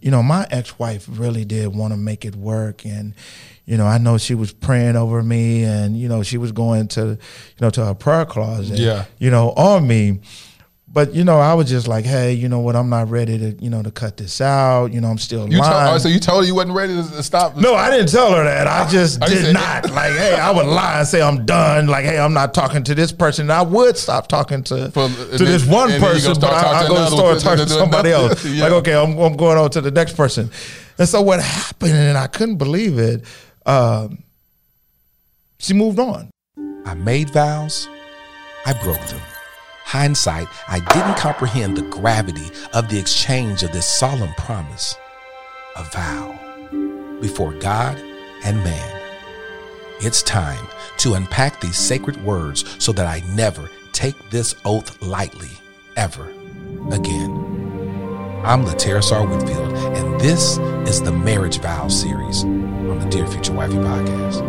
You know, my ex-wife really did want to make it work and you know, I know she was praying over me and you know, she was going to you know to her prayer closet, Yeah. you know, on me. But you know, I was just like, hey, you know what? I'm not ready to, you know, to cut this out. You know, I'm still You told, lying. oh, so you told her you wasn't ready to stop? no, I didn't tell her that. I just Oh, did not. Like, hey, I would lie and say I'm done. Like, hey, I'm not talking to this person. And I would stop talking to For- to this then- one and then you person, gonna but start I, I talking go to to another start one, talking to to somebody else. Yeah. Like, okay, I'm, I'm going on to the next person. And so what happened, and I couldn't believe it. Um, she moved on. I made vows, I broke them. Hindsight, I didn't comprehend the gravity of the exchange of this solemn promise, a vow, before God and man. It's time to unpack these sacred words so that I never take this oath lightly, ever again. I'm Laterisar Whitfield, and this is the Marriage Vow series on the Dear Future Wifey podcast.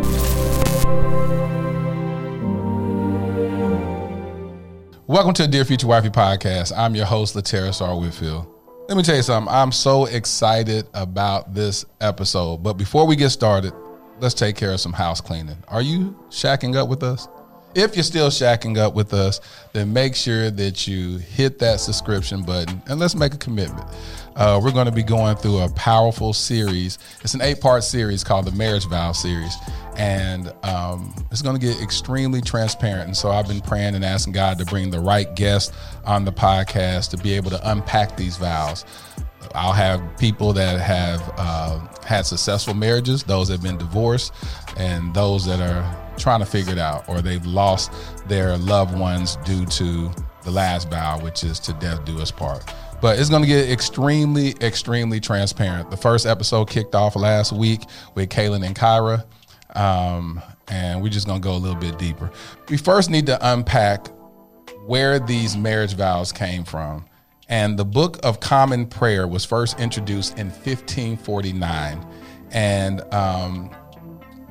Welcome to the Dear Future Wifey podcast. I'm your host, Lateris R. Whitfield. Let me tell you something. I'm so excited about this episode. But before we get started, let's take care of some house cleaning. Are you shacking up with us? If you're still shacking up with us, then make sure that you hit that subscription button and let's make a commitment. Uh, we're going to be going through a powerful series. It's an eight part series called the Marriage Vow series. And um, it's going to get extremely transparent. And so I've been praying and asking God to bring the right guest on the podcast to be able to unpack these vows. I'll have people that have uh, had successful marriages, those that have been divorced, and those that are trying to figure it out or they've lost their loved ones due to the last vow, which is to death do us part. But it's going to get extremely, extremely transparent. The first episode kicked off last week with Kaylin and Kyra, um, and we're just going to go a little bit deeper. We first need to unpack where these marriage vows came from. And the Book of Common Prayer was first introduced in 1549. And um,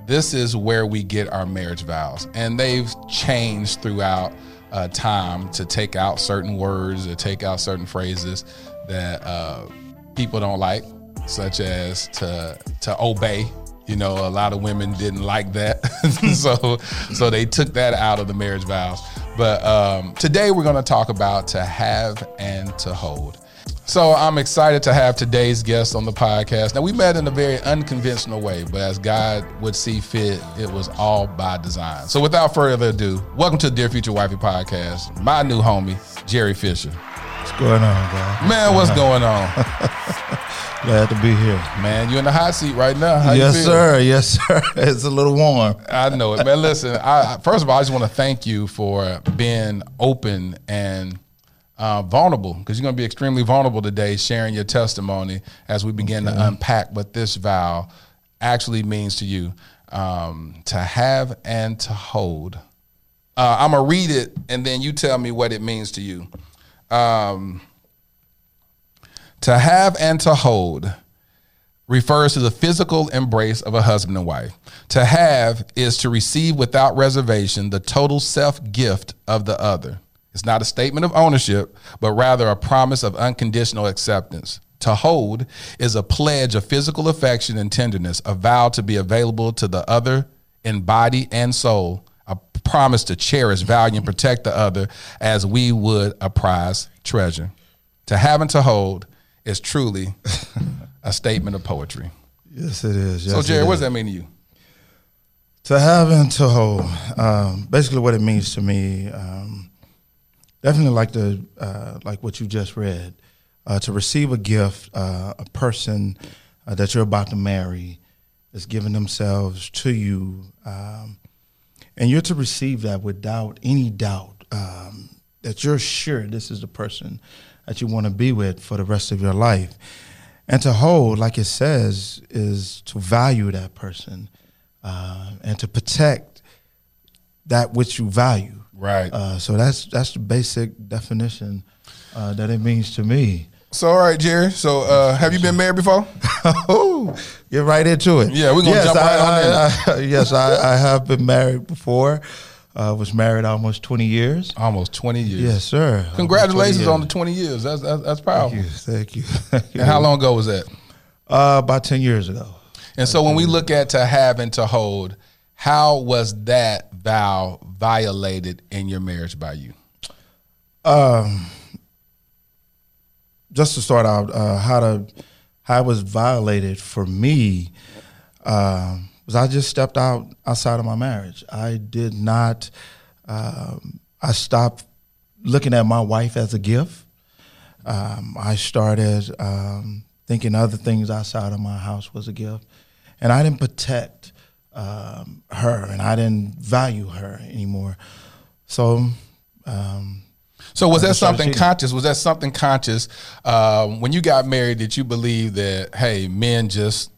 this is where we get our marriage vows. And they've changed throughout uh, time to take out certain words or take out certain phrases that uh, people don't like, such as to to obey. You know, a lot of women didn't like that, so so they took that out of the marriage vows. But um, today we're going to talk about to have and to hold. So I'm excited to have today's guest on the podcast. Now we met in a very unconventional way, but as God would see fit, it was all by design. So without further ado, welcome to the Dear Future Wifey podcast. My new homie, Gerry Fisher. What's going on, guys? Man, what's going on? Glad to be here. Man, you're in the hot seat right now. How you yes, sir. Yes, sir. It's a little warm. I know it, man. Listen, I- first of all, I just want to thank you for being open and uh, vulnerable because you're going to be extremely vulnerable today, sharing your testimony as we begin to unpack what this vow actually means to you um, to have and to hold. Uh, I'm going to read it and then you tell me what it means to you. Um, to have and to hold refers to the physical embrace of a husband and wife. To have is to receive without reservation the total self gift of the other. It's not a statement of ownership, but rather a promise of unconditional acceptance. To hold is a pledge of physical affection and tenderness, a vow to be available to the other in body and soul, a promise to cherish, value, and protect the other as we would a prized treasure. To have and to hold is truly a statement of poetry. Yes, it is. Yes, so, Gerry, what does that mean to you? To have and to hold. Um, basically, what it means to me, um, definitely like the uh, like what you just read. Uh, to receive a gift, uh, a person uh, that you're about to marry is giving themselves to you, um, and you're to receive that without any doubt um, that you're sure this is the person that you want to be with for the rest of your life. and to hold, like it says, is to value that person uh, and to protect that which you value. Right. Uh, so that's that's the basic definition uh, that it means to me. So, all right, Gerry. So, uh, have you been married before? oh, get right into it. Yeah, we're gonna yes, jump right I, on. I, I, yes, I, I have been married before. I was married almost twenty years. Almost 20 years. Yes, sir. Congratulations on the the 20 years. That's that's, that's powerful. Thank you. Thank you. And how long ago was that? Uh, about ten years ago. And so when we look at to have and to hold, how was that vow violated in your marriage by you? just to start out, uh, how to how it was violated for me um, was I just stepped out outside of my marriage. I did not. Um, I stopped looking at my wife as a gift. Um, I started um, thinking other things outside of my house was a gift, and I didn't protect um, her, and I didn't value her anymore. So. Um, So was that something conscious? Was that something conscious um, when you got married? Did you believe that hey, men just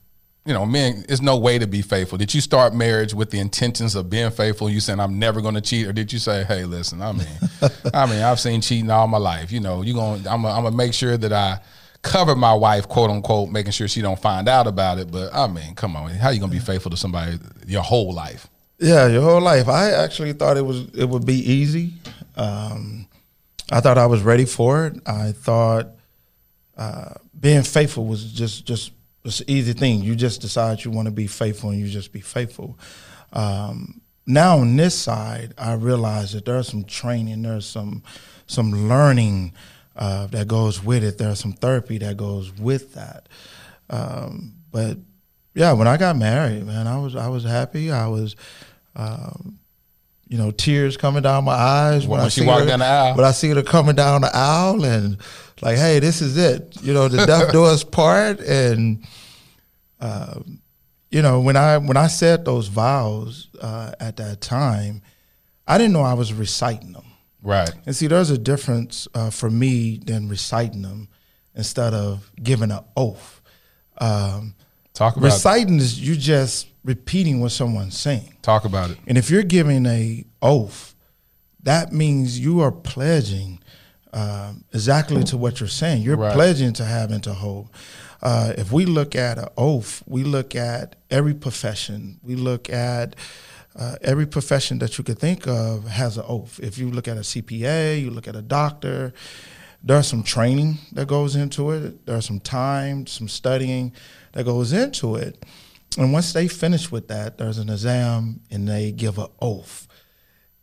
you know, men, there's no way to be faithful. Did you start marriage with the intentions of being faithful? You saying I'm never going to cheat, or did you say, hey, listen, I mean, I mean, I've seen cheating all my life. You know, you gonna I'm gonna make sure that I cover my wife, quote unquote, making sure she don't find out about it. But I mean, come on, how you gonna be faithful to somebody your whole life? Yeah, your whole life. I actually thought it was it would be easy. Um, I thought I was ready for it. I thought uh, being faithful was just just just an easy thing. You just decide you want to be faithful, and you just be faithful. Um, now on this side, I realize that there's some training, there's some some learning uh, that goes with it. There's some therapy that goes with that. Um, but yeah, when I got married, man, I was I was happy. I was, um, you know, tears coming down my eyes When I she see walked her- down the aisle. When I see her coming down the aisle, and like, hey, this is it. You know, the death do us part, and um, you know, when I when I said those vows uh, at that time, I didn't know I was reciting them. Right. And see, there's a difference uh, for me than reciting them instead of giving an oath. Um, Talk about reciting is you just repeating what someone's saying. talk about it. And if you're giving a oath, that means you are pledging um, exactly to what you're saying. You're Right. pledging to have and to hold. Uh, if we look at an oath, we look at every profession. We look at uh, every profession that you could think of has an oath. If you look at a CPA, you look at a doctor, there's some training that goes into it. There's some time, some studying that goes into it. And once they finish with that, there's an exam and they give an oath.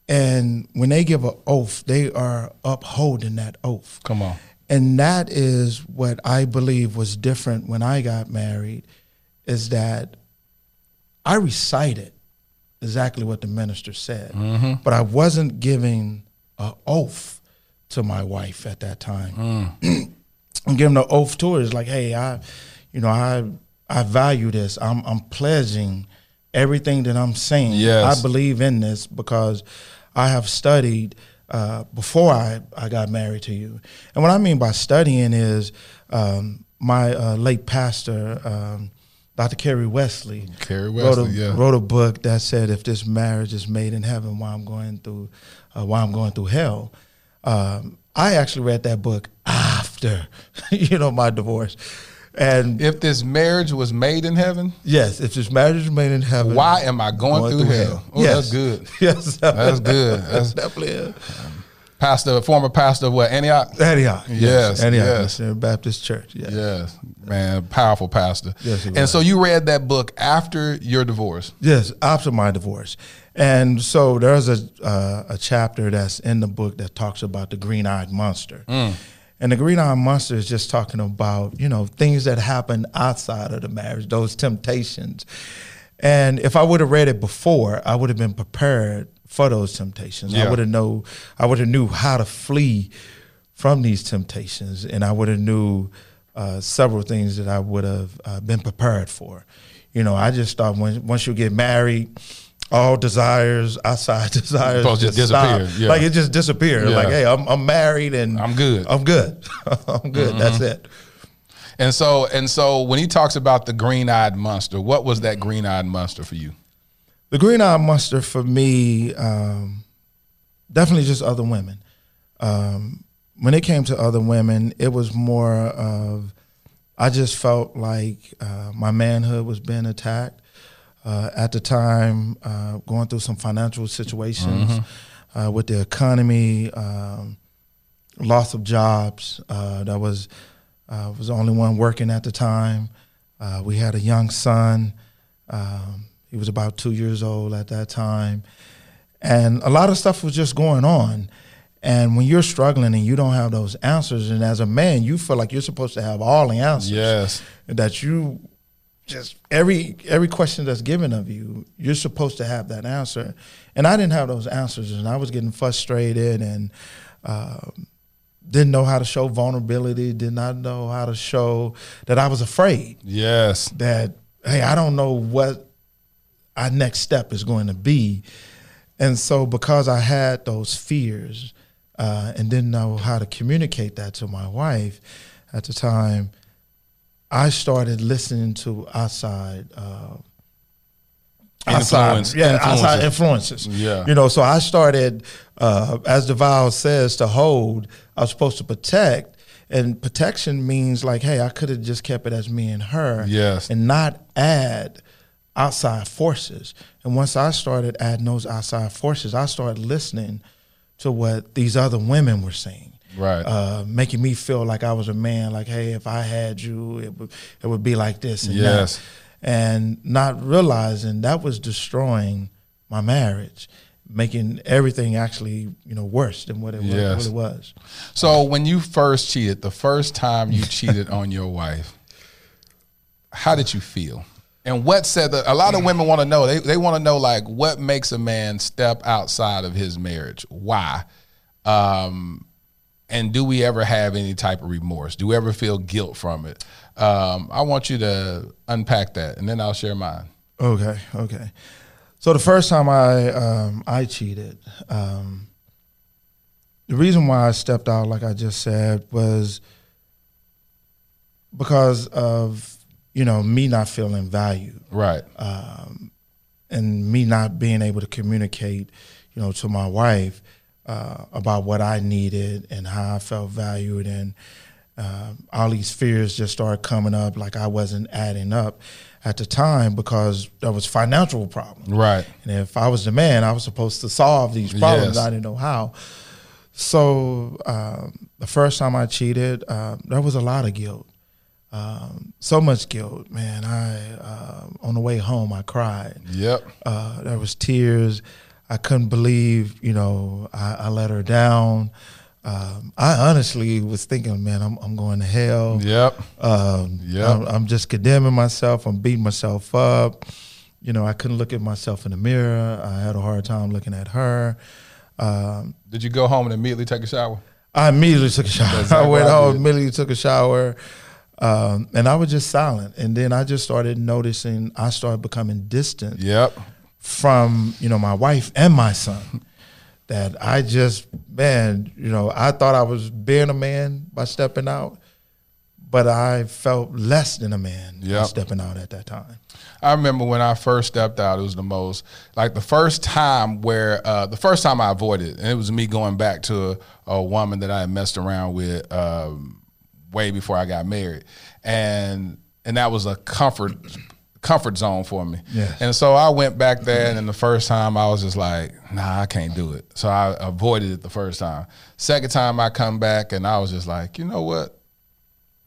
And when they give an oath, they are upholding that oath. Come on. And that is what I believe was different when I got married, is that I recited exactly what the minister said, but I wasn't giving an oath to my wife at that time. I'm giving an oath to her. It's like, hey, I, you know, I I value this. I'm I'm pledging everything that I'm saying. Yes. I believe in this because I have studied uh, before I, I got married to you. And what I mean by studying is um, my uh, late pastor, um, Dr. Kerry Wesley, Kerry wrote a, Wesley, yeah. wrote a book that said if this marriage is made in heaven, why I'm going through, uh, why I'm going through hell. Um, I actually read that book after, you know, my divorce. And If this marriage was made in heaven, yes, if this marriage is made in heaven, why am I going, through, hell? Oh, yes. that's good. Yes, That's good. That's definitely it. Pastor, former pastor of what Antioch. Antioch. Yes, Antioch yes. Baptist Church. Yes. Yes, man, powerful pastor. Yes, and so you read that book after your divorce. Yes, after my divorce, and so there's a uh, a chapter that's in the book that talks about the green eyed monster, and the green eyed monster is just talking about you know things that happen outside of the marriage, those temptations, and if I would have read it before, I would have been prepared for those temptations. Yeah. I would have know, I would have knew how to flee from these temptations, and I would have knew uh, several things that I would have uh, been prepared for. You know, I just thought when, once you get married, all desires, outside desires, Supposed just disappear, yeah. Like it just disappeared. Yeah. Like, hey, I'm, I'm married and I'm good. I'm good. I'm good. That's it. And so and so when he talks about the green eyed monster, what was that green eyed monster for you? The green eyed monster for me, um, definitely just other women. Um, when it came to other women, it was more of I just felt like uh, my manhood was being attacked. Uh, at the time, uh, going through some financial situations uh, with the economy, um, loss of jobs. Uh, that was uh, was the only one working at the time. we had a young son. Um, he was about two years old at that time, and a lot of stuff was just going on. And when you're struggling and you don't have those answers, and as a man, you feel like you're supposed to have all the answers. Yes. That you just every every question that's given of you, you're supposed to have that answer. And I didn't have those answers, and I was getting frustrated and um, didn't know how to show vulnerability. Did not know how to show that I was afraid. Yes. That hey, I don't know what our next step is going to be. And so, because I had those fears, uh, and didn't know how to communicate that to my wife at the time, I started listening to outside. Uh, outside, yeah, influences. outside influences. Yeah. you know. So I started, uh, as the vow says, to hold. I was supposed to protect, and protection means like, hey, I could have just kept it as me and her, Yes. and not add outside forces. And once I started adding those outside forces, I started listening to what these other women were saying. Right. Uh, making me feel like I was a man, like, hey, if I had you, it would it would be like this and Yes. that. And not realizing that was destroying my marriage, making everything actually, you know, worse than what it, was, Yes. what it was. So when you first cheated, the first time you cheated on your wife, how did you feel? And what said that a lot of women want to know, they, they want to know like what makes a man step outside of his marriage? Why? Um, and do we ever have any type of remorse? Do we ever feel guilt from it? Um, I want you to unpack that and then I'll share mine. Okay, okay. So the first time I um, I cheated, um, the reason why I stepped out, like I just said, was because of you know me not feeling valued Right. and me not being able to communicate, you know, to my wife uh, about what I needed and how I felt valued, and um all these fears just started coming up, like I wasn't adding up at the time because there was financial problems. right. And if I was the man, I was supposed to solve these problems. Yes. I didn't know how. So um, the first time I cheated, um, there was a lot of guilt. Um, so much guilt, man. I uh, on the way home, I cried. Yep. Uh, there was tears. I couldn't believe, you know, I, I let her down. Um, I honestly was thinking, man, I'm, I'm going to hell. Yep. Um, Yep. I'm, I'm just condemning myself. I'm beating myself up. You know, I couldn't look at myself in the mirror. I had a hard time looking at her. Um, Did you go home and immediately take a shower? I immediately took a shower. That's I went home, immediately took a shower, um, and I was just silent. And then I just started noticing I started becoming distant Yep. from you know my wife and my son. That I just man, you know, I thought I was being a man by stepping out, but I felt less than a man by Yep. stepping out at that time. I remember when I first stepped out, it was the most like the first time where uh, the first time I avoided, and it was me going back to a, a woman that I had messed around with um, way before I got married, and and that was a comfort comfort zone for me. Yes. And so I went back there, and then the first time I was just like, Nah, I can't do it. So I avoided it the first time. Second time I come back, and I was just like, you know what?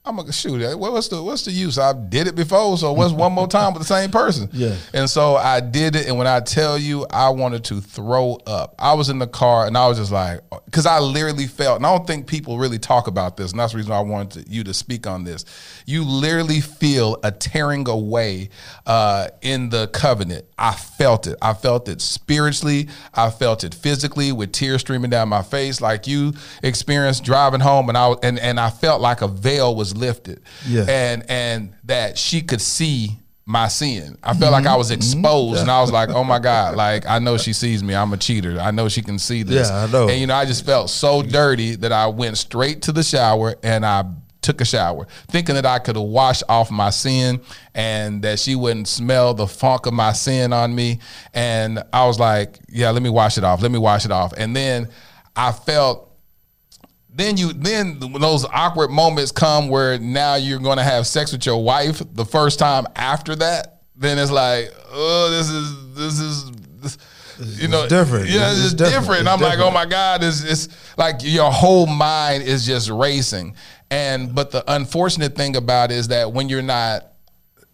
I'm gonna shoot it. What's the what's the use? I did it before, so what's one more time with the same person? Yeah. And so I did it, and when I tell you, I wanted to throw up. I was in the car, and I was just like, because I literally felt, and I don't think people really talk about this, and that's the reason I wanted to, you to speak on this. You literally feel a tearing away uh, in the covenant. I felt it. I felt it spiritually. I felt it physically, with tears streaming down my face, like you experienced driving home, and I and and I felt like a veil was lifted, Yeah. and and that she could see my sin. I felt like mm-hmm. I was mm-hmm. exposed, and I was like, "Oh my god!" Like I know she sees me. I'm a cheater. I know she can see this. Yeah, I know. And you know, I just felt so dirty that I went straight to the shower and I took a shower, thinking that I could wash off my sin and that she wouldn't smell the funk of my sin on me. And I was like, yeah, let me wash it off. Let me wash it off. And then I felt then you then those awkward moments come where now you're going to have sex with your wife the first time after that then it's like oh this is this is this, you know different. yeah It's it's, different. different, It's i'm like oh my god it's, it's like your whole mind is just racing and but the unfortunate thing about it is that when you're not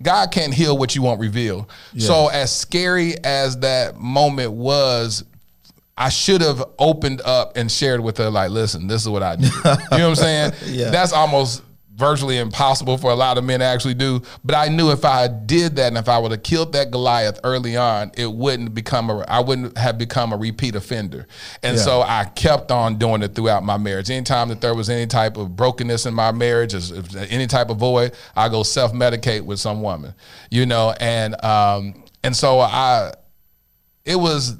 God can't heal what you won't reveal. So as scary as that moment was, I should have opened up and shared with her, like, listen, this is what I do. you know what I'm saying? Yeah. That's almost virtually impossible for a lot of men to actually do. But I knew if I did that and if I would have killed that Goliath early on, it wouldn't become a I wouldn't have become a repeat offender. And Yeah. so I kept on doing it throughout my marriage. Anytime that there was any type of brokenness in my marriage, any type of void, I go self medicate with some woman, you know, and um, and so I, it was,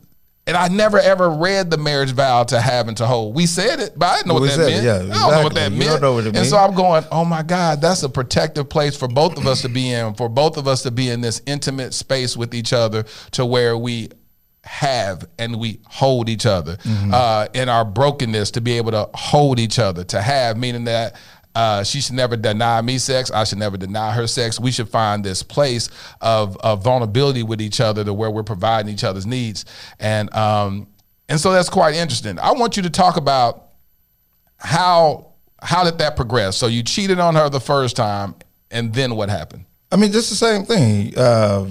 and I never ever read the marriage vow to have and to hold. We said it, but I didn't know what that said meant. yeah, I don't know what that. You meant. what and means. so I'm going, oh my God, that's a protective place for both of us to be in, for both of us to be in this intimate space with each other to where we have and we hold each other Mm-hmm. uh, in our brokenness to be able to hold each other to have meaning that uh, she should never deny me sex. I should never deny her sex. We should find this place of, of vulnerability with each other to where we're providing each other's needs, and um, and so that's quite interesting. I want you to talk about how how did that progress? So you cheated on her the first time, and then what happened? I mean, just the same thing. Uh,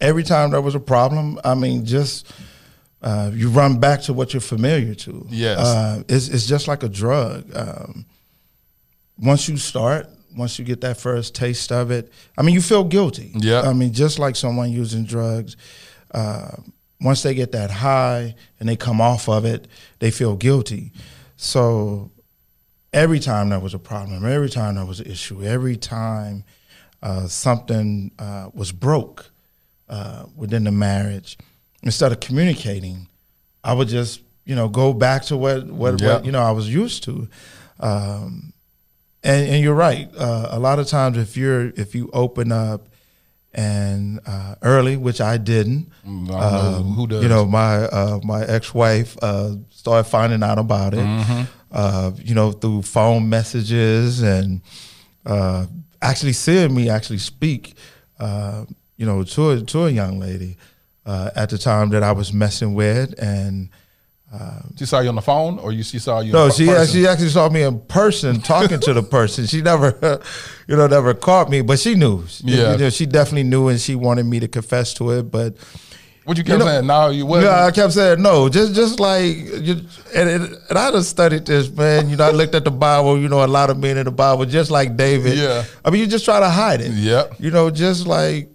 every time there was a problem, I mean, just uh, you run back to what you're familiar to. Yes. uh, it's it's just like a drug. Um, once you start, once you get that first taste of it, I mean, you feel guilty. Yeah. I mean, just like someone using drugs. Uh, once they get that high and they come off of it, they feel guilty. So every time there was a problem, every time there was an issue, every time uh, something uh, was broke uh, within the marriage, instead of communicating, I would just you know go back to what what, Yeah. what you know I was used to. Um, and, and you're right. Uh, a lot of times, if you're if you open up and uh, early, which I didn't, I don't who does. you know, my uh, my ex wife uh, started finding out about it. Mm-hmm. Uh, you know, through phone messages and uh, actually seeing me actually speak. Uh, you know, to a, to a young lady uh, at the time that I was messing with, and She saw you on the phone, or you she saw you? no, she person? actually actually saw me in person talking to the person. She never, you know, never caught me, but she knew. Yeah. You know, she definitely knew, and she wanted me to confess to it. But What you kept you know- saying? No, you wasn't. yeah, I kept saying no. Just just like you, and, and, and I just studied this, man. You know, I looked at the Bible. You know, a lot of men in the Bible, just like David. Yeah. I mean, you just try to hide it. Yeah. You know, just like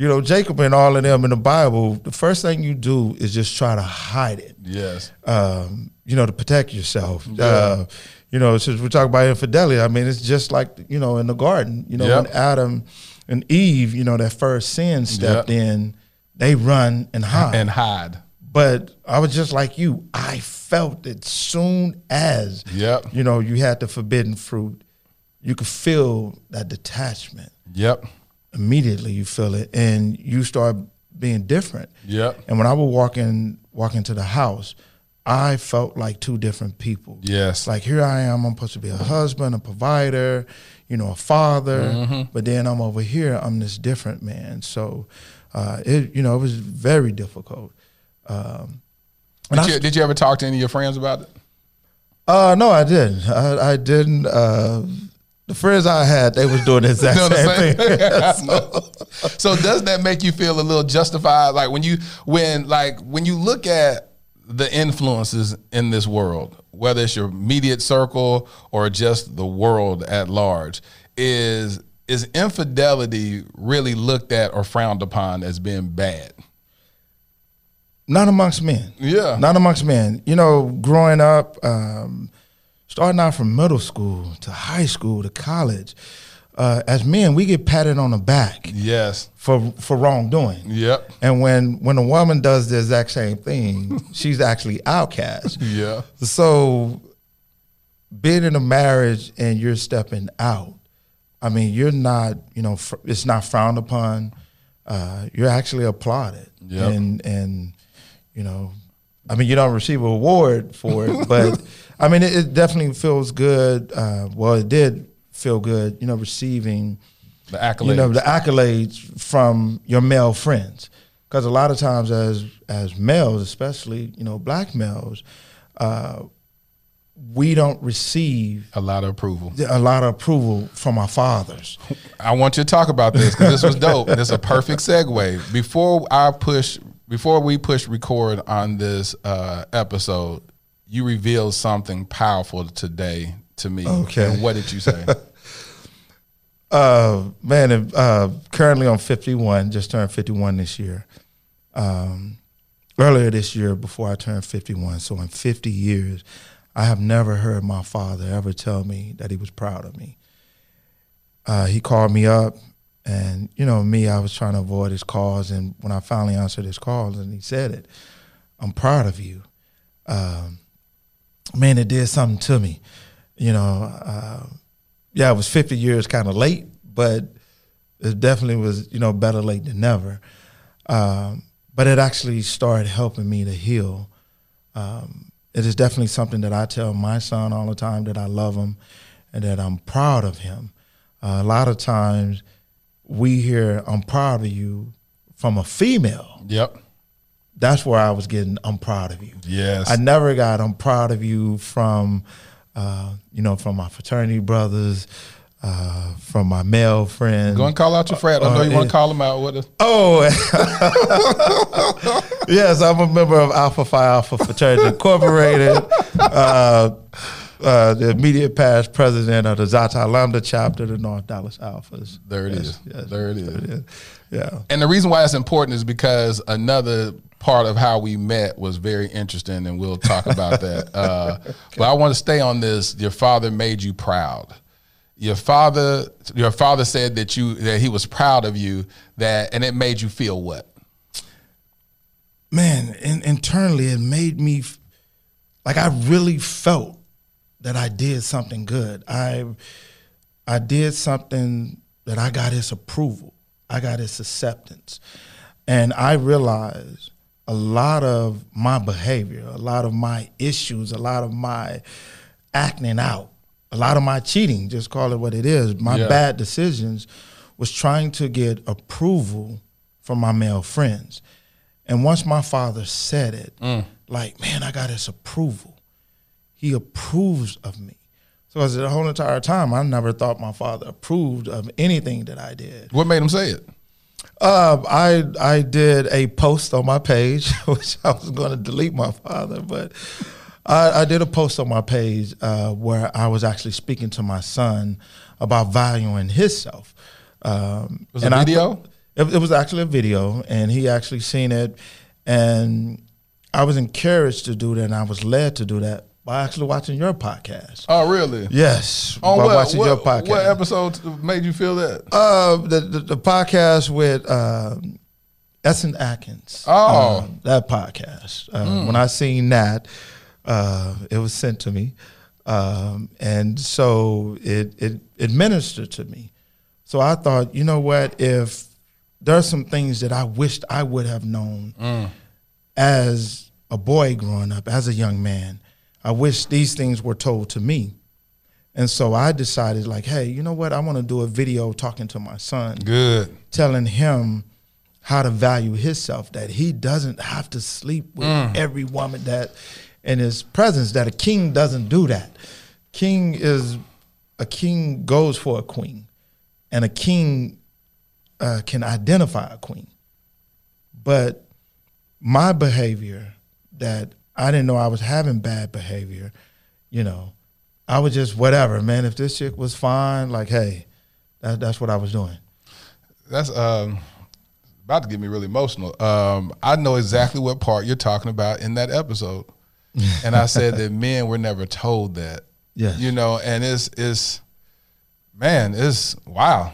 you know Jacob and all of them in the Bible. The first thing you do is just try to hide it yes. um, you know, to protect yourself. Uh, you know, since we're talking about infidelity, I mean, it's just like, you know, in the garden, you know, Yep. when Adam and Eve, you know, that first sin stepped Yep. in, they run and hide. And hide. but I was just like you. I felt it soon as, Yep. you know, you had the forbidden fruit, you could feel that detachment. Yep. Immediately you feel it and you start being different. Yeah. And when I would walk in, walk into the house, I felt like two different people. Yes. Like here I am, I'm supposed to be a husband, a provider, you know, a father, Mm-hmm. but then I'm over here, I'm this different man. So, uh, it you know, it was very difficult. Um, Did I- you, did you ever talk to any of your friends about it? uh, no, I didn't. I, I didn't. Uh, the friends I had, they was doing the exact Doing the same same- thing. so does that make you feel a little justified like when you when like when you look at the influences in this world whether it's your immediate circle or just the world at large is is infidelity really looked at or frowned upon as being bad Not amongst men. Yeah. Not amongst men. You know, growing up, um, starting out from middle school to high school to college, uh, as men, we get patted on the back yes for for wrongdoing. yep And when when a woman does the exact same thing, she's actually outcast. yeah So being in a marriage and you're stepping out, I mean, you're not, you know, fr- it's not frowned upon. Uh, you're actually applauded, Yep. and and you know, I mean, you don't receive an award for it, but I mean, it, it definitely feels good. Uh, well, it did feel good, you know, receiving The accolades. you know the accolades from your male friends because a lot of times as as males especially you know black males uh, we don't receive a lot of approval. a lot of approval from our fathers I want you to talk about this because this was dope. this is a perfect segue. Before I push, before we push record on this uh, episode, you revealed something powerful today to me. Okay. And what did you say? uh, man uh, currently on 51 just turned 51 this year um, earlier this year before i turned 51 so in 50 years i have never heard my father ever tell me that he was proud of me uh, he called me up and you know me i was trying to avoid his calls and when i finally answered his calls and he said it i'm proud of you um, man it did something to me. You know uh, yeah it was 50 years kind of late but it definitely was you know better late than never. Um, but it actually started helping me to heal. Um, it is definitely something that i tell my son all the time that i love him and that i'm proud of him. Uh, a lot of times we hear i'm proud of you from a female. Yep. That's where i was getting i'm proud of you Yes. I never got I'm proud of you from uh, you know from my fraternity brothers, uh, from my male friends. Go and call out your frat. I know Uh, you want to call them out with us. Oh, yes, I'm a member of Alpha Phi Alpha Fraternity Incorporated. Uh, uh, the immediate past president of the Zeta Lambda chapter, the North Dallas Alphas. There it Yes, is. yes, There it is. it is. Yeah. And the reason why it's important is because another part of how we met was very interesting, and we'll talk about that. Uh, But I want to stay on this. Your father made you proud. Your father, your father said that you that he was proud of you. That and it made you feel what? man, in, internally, it made me like I really felt that I did something good. I I did something that I got his approval. I got his acceptance, and I realized a lot of my behavior, a lot of my issues, a lot of my acting out, a lot of my cheating, just call it what it is, my Yeah. bad decisions was trying to get approval from my male friends. And once my father said it, mm. like, man, I got his approval. He approves of me. So I said, the whole entire time, I never thought my father approved of anything that I did. What made him say it? Um, I I did a post on my page, which I was going to delete my father, but I, I did a post on my page uh, where I was actually speaking to my son about valuing himself. Um, Was and a I video? thought- it, it was actually a video, and he actually seen it, and I was encouraged to do that, and I was led to do that by actually watching your podcast. Oh, really? Yes, On by what, watching what, your podcast. what episode made you feel that? Uh, the, the the podcast with um, Essence Atkins. Oh. Uh, that podcast. Uh, When I seen that, uh, it was sent to me, um, and so it it it ministered to me. So I thought, you know what? If there's some things that I wished I would have known as a boy growing up, as a young man, I wish these things were told to me. And so I decided, like, hey, you know what? I want to do a video talking to my son, Good. telling him how to value himself, that he doesn't have to sleep with every woman that in his presence, that a king doesn't do that. King is a king goes for a queen, and a king uh, can identify a queen. But my behavior that I didn't know I was having bad behavior, you know, I was just whatever, man. If this chick was fine, like, hey, that, that's what I was doing. That's um, about to get me really emotional. Um, I know exactly what part you're talking about in that episode, and I said that men were never told that. Yes. you know, and it's it's man, it's wow,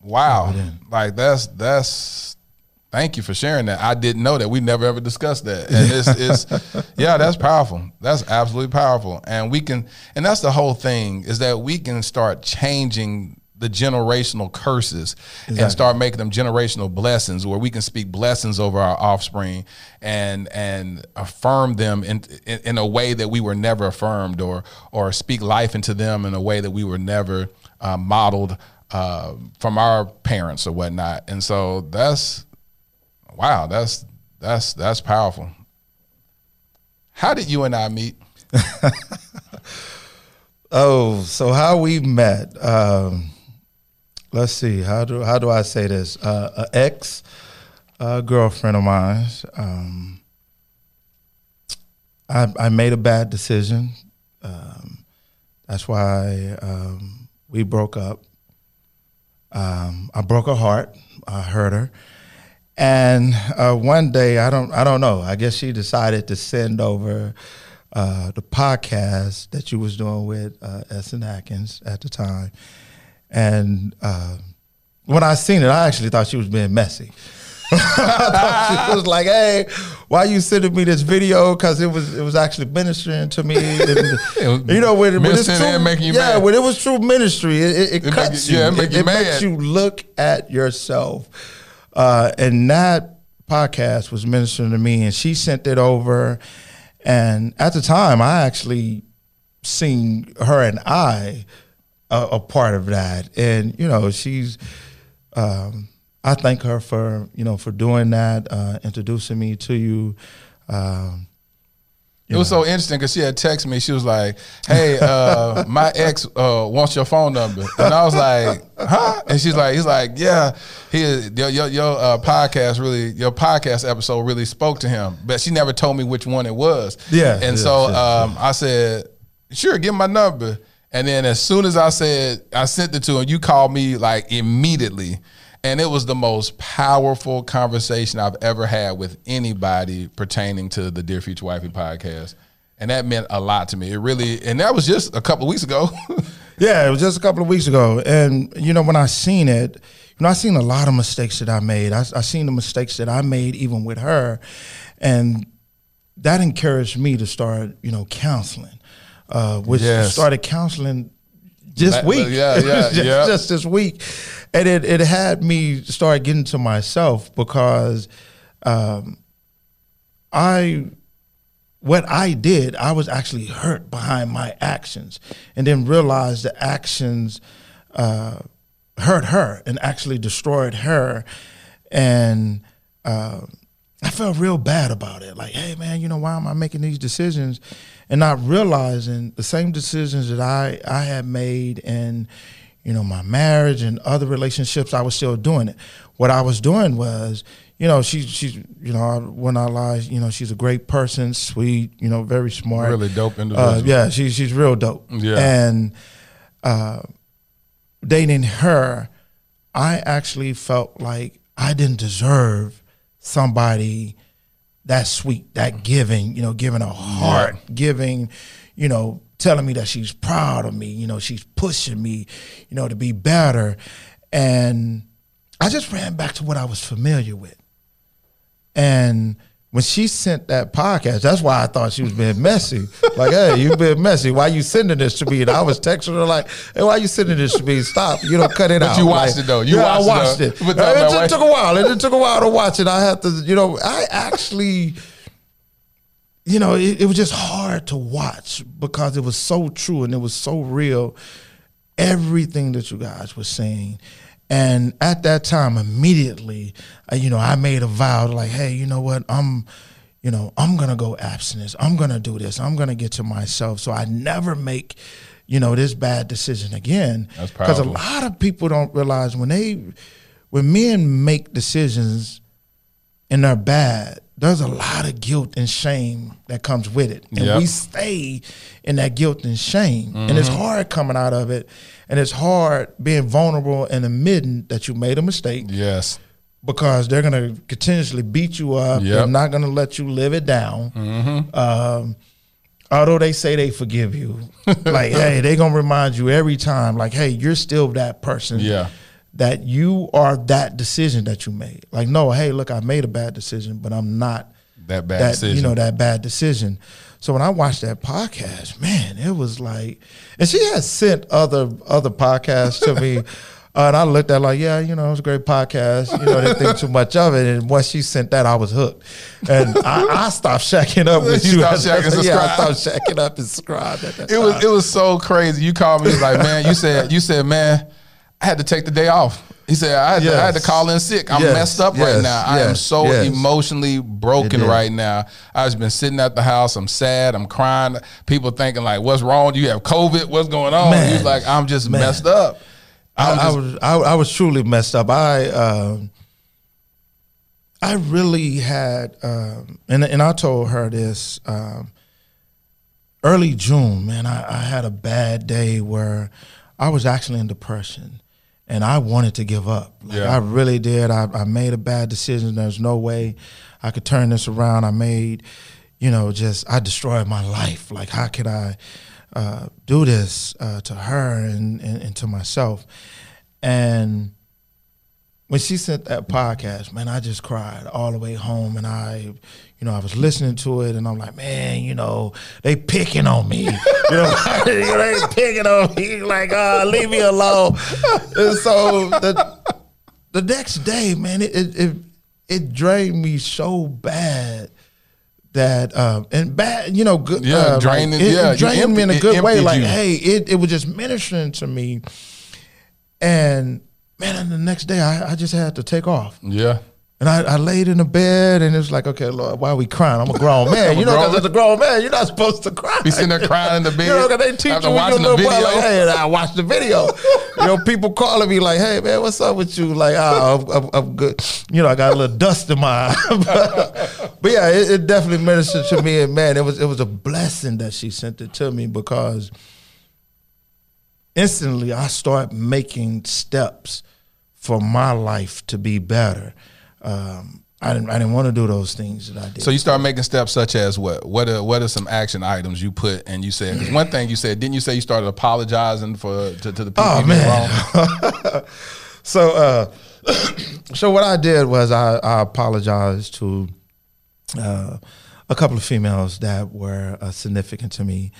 wow. Dive it in. Like that's that's Thank you for sharing that. I didn't know that. We never ever discussed that. And it's, it's yeah, that's powerful. That's absolutely powerful. And we can, and that's the whole thing is that we can start changing the generational curses and start making them generational blessings where we can speak blessings over our offspring and and affirm them in, in in a way that we were never affirmed or or speak life into them in a way that we were never uh, modeled uh, from our parents or whatnot and so that's wow that's that's that's powerful how did you and i meet Oh, so how we met? Um, let's see. How do how do I say this? Uh, a ex uh, girlfriend of mine. Um, I I made a bad decision. Um, that's why um, we broke up. Um, I broke her heart. I hurt her. And uh, one day, I don't, I don't know. I guess she decided to send over uh, the podcast that you was doing with uh, Essence Atkins at the time. And uh, when I seen it, I actually thought she was being messy. I thought she was like, "Hey, why you sending me this video? Because it was it was actually ministering to me. And, you know, when, when it's true, making you yeah, mad. when it was true ministry, it, it, it It cuts make you- yeah, it make you makes mad. you look at yourself. Uh, and that podcast was ministering to me, and she sent it over. And at the time, I actually seen her and I a, a part of that, and you know, she's. Um, I thank her for you know for doing that, uh, introducing me to you. Um, It was so interesting because she had texted me. She was like, "Hey, uh, my ex uh, wants your phone number," and I was like, "Huh?" And she's like, "He's like, yeah, he your your, your uh, podcast really your podcast episode really spoke to him, but she never told me which one it was." Yeah, and yeah, so yeah, um, I said, "Sure, give my number." And then as soon as I said I sent it to him, you called me like immediately. And it was the most powerful conversation I've ever had with anybody pertaining to the Dear Future Wifey podcast. And that meant a lot to me. It really, and that was just a couple of weeks ago. Yeah, it was just a couple of weeks ago, and you know when I seen it, you know I seen a lot of mistakes that I made. I, I seen the mistakes that I made even with her, and that encouraged me to start, you know, counseling. Uh, which Yes. started counseling this That- week. yeah, yeah, just, yeah. just this week, and it it had me start getting to myself because um, I what I did, I was actually hurt behind my actions, and then realized the actions uh, hurt her and actually destroyed her, and uh, I felt real bad about it. Like, hey man, you know why am I making these decisions, and not realizing the same decisions that I I had made in you know my marriage and other relationships, I was still doing it. What I was doing was you know, she's she's you know, I- when I lie, you know, she's a great person, sweet, you know, very smart, Really dope Uh, individual. yeah, she's she's real dope. Yeah. and uh, dating her, I actually felt like I didn't deserve somebody that sweet, that giving, you know, giving a heart, giving, you know, telling me that she's proud of me, you know, she's pushing me, you know, to be better. And I just ran back to what I was familiar with. And when she sent that podcast, that's why I thought she was being messy. Like, hey, you've been messy. Why are you sending this to me? And I was texting her like, hey, why you sending this to me? Stop. You know, cut it out. you watched Like, it, though. You yeah, watched it, I watched though. it. But it just took a while. It just took a while to watch it. I had to, you know, I actually you know, it, it was just hard to watch because it was so true and it was so real. Everything that you guys were saying. And at that time, immediately, uh, you know, I made a vow like, hey, you know what? I'm, you know, I'm gonna go abstinence. I'm gonna do this. I'm gonna get to myself. So I never make, you know, this bad decision again. Because a lot of people don't realize when they, when men make decisions and they're bad, there's a lot of guilt and shame that comes with it. And Yep. we stay in that guilt and shame. And it's Mm-hmm. hard coming out of it. And it's hard being vulnerable and admitting that you made a mistake yes. because they're going to continuously beat you up. Yep. They're not going to let you live it down. Mm-hmm. Um, although they say they forgive you, like, hey, they're going to remind you every time, like, hey, you're still that person Yeah. That you are that decision that you made. Like, no, hey, look, I made a bad decision, but I'm not That bad decision. You know, that bad decision. So when I watched that podcast, man, it was like, and she had sent other other podcasts to me. Uh, and I looked at it like, yeah, you know, it was a great podcast. You know, didn't think too much of it. And once she sent that, I was hooked. And I, I stopped shacking up with You you. stopped shacking and yeah, I stopped shacking up and subscribed at that It was it was so crazy. You called me like, man, you said you said, man, I had to take the day off. He said I had, to, I had to call in sick. I'm Yes. messed up right Yes. now. I am so Yes. emotionally broken right now. I've been sitting at the house. I'm sad. I'm crying. People thinking like, what's wrong? You have COVID? What's going on? Man. He's like, I'm just Man. messed up. I, I was I, I was truly messed up. I um, I really had um, and and I told her this um, early June. Man, I, I had a bad day where I was actually in depression, and I wanted to give up. Like, Yeah. I really did. I, I made a bad decision. There's no way I could turn this around. I made, you know, just I destroyed my life. Like, how could I uh, do this uh, to her and, and, and to myself? And when she sent that podcast, man, I just cried all the way home, and I, you know, I was listening to it, and I'm like, man, you know, they picking on me, you know, they picking on me, like, uh, leave me alone. And so the the next day, man, it it it, it drained me so bad. That um, and bad, you know, good. Yeah, uh, like, draining- it, yeah, it drained me in a good way. Like, you. hey, it it was just ministering to me, and man, and the next day I, I just had to take off. yeah. And I, I laid in the bed and it was like, okay, Lord, why are we crying? I'm a grown man. You know, because as a grown man, you're not supposed to cry. Be sitting there crying in the bed You know, they teach after you when you're watching the little boy, video. like, hey, I watched the video. you know, people calling me like, hey, man, what's up with you? Like, oh, I'm, I'm, I'm good. You know, I got a little dust in my eye. but, but yeah, it, it definitely ministered to me. And man, it was it was a blessing that she sent it to me because instantly I started making steps for my life to be better. Um, I didn't I didn't want to do those things that I did. So you start making steps such as what? What are what are some action items you put and you said? Because one thing you said, didn't you say you started apologizing for to, to the people Oh, wrong? so uh, so what I did was I, I apologized to uh, a couple of females that were uh, significant to me.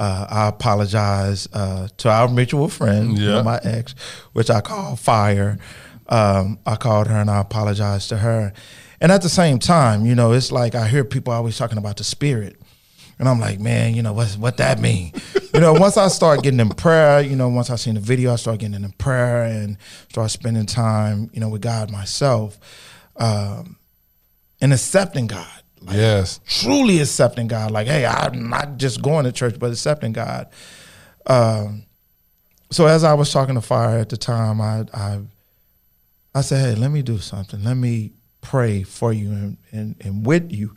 Uh, I apologize uh, to our mutual friend, you know, my ex, which I call Fire. Um, I called her and I apologized to her. And at the same time, you know, it's like I hear people always talking about the spirit. And I'm like, man, you know, what's what that mean? you know, once I start getting in prayer, you know, once I seen the video, I start getting in prayer and start spending time, you know, with God myself, um, and accepting God. Like, Yes. truly accepting God. Like, hey, I'm not just going to church, but accepting God. Um, so as I was talking to Fire at the time, I I I said, hey, let me do something. Let me pray for you and, and, and with you.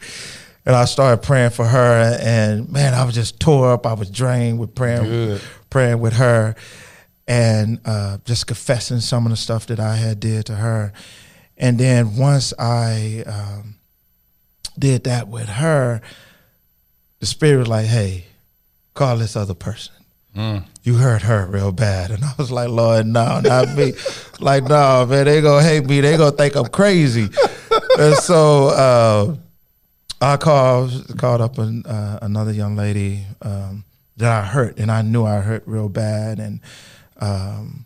And I started praying for her, and man, I was just tore up. I was drained with praying, Good. praying with her, and uh, just confessing some of the stuff that I had did to her. And then once I um, did that with her, the spirit was like, "Hey, call this other person. You hurt her real bad." And I was like, "Lord, no, not me. like, no, man, they gonna hate me. They gonna think I'm crazy." and so uh, I called called up an, uh, another young lady um, that I hurt, and I knew I hurt real bad, and um,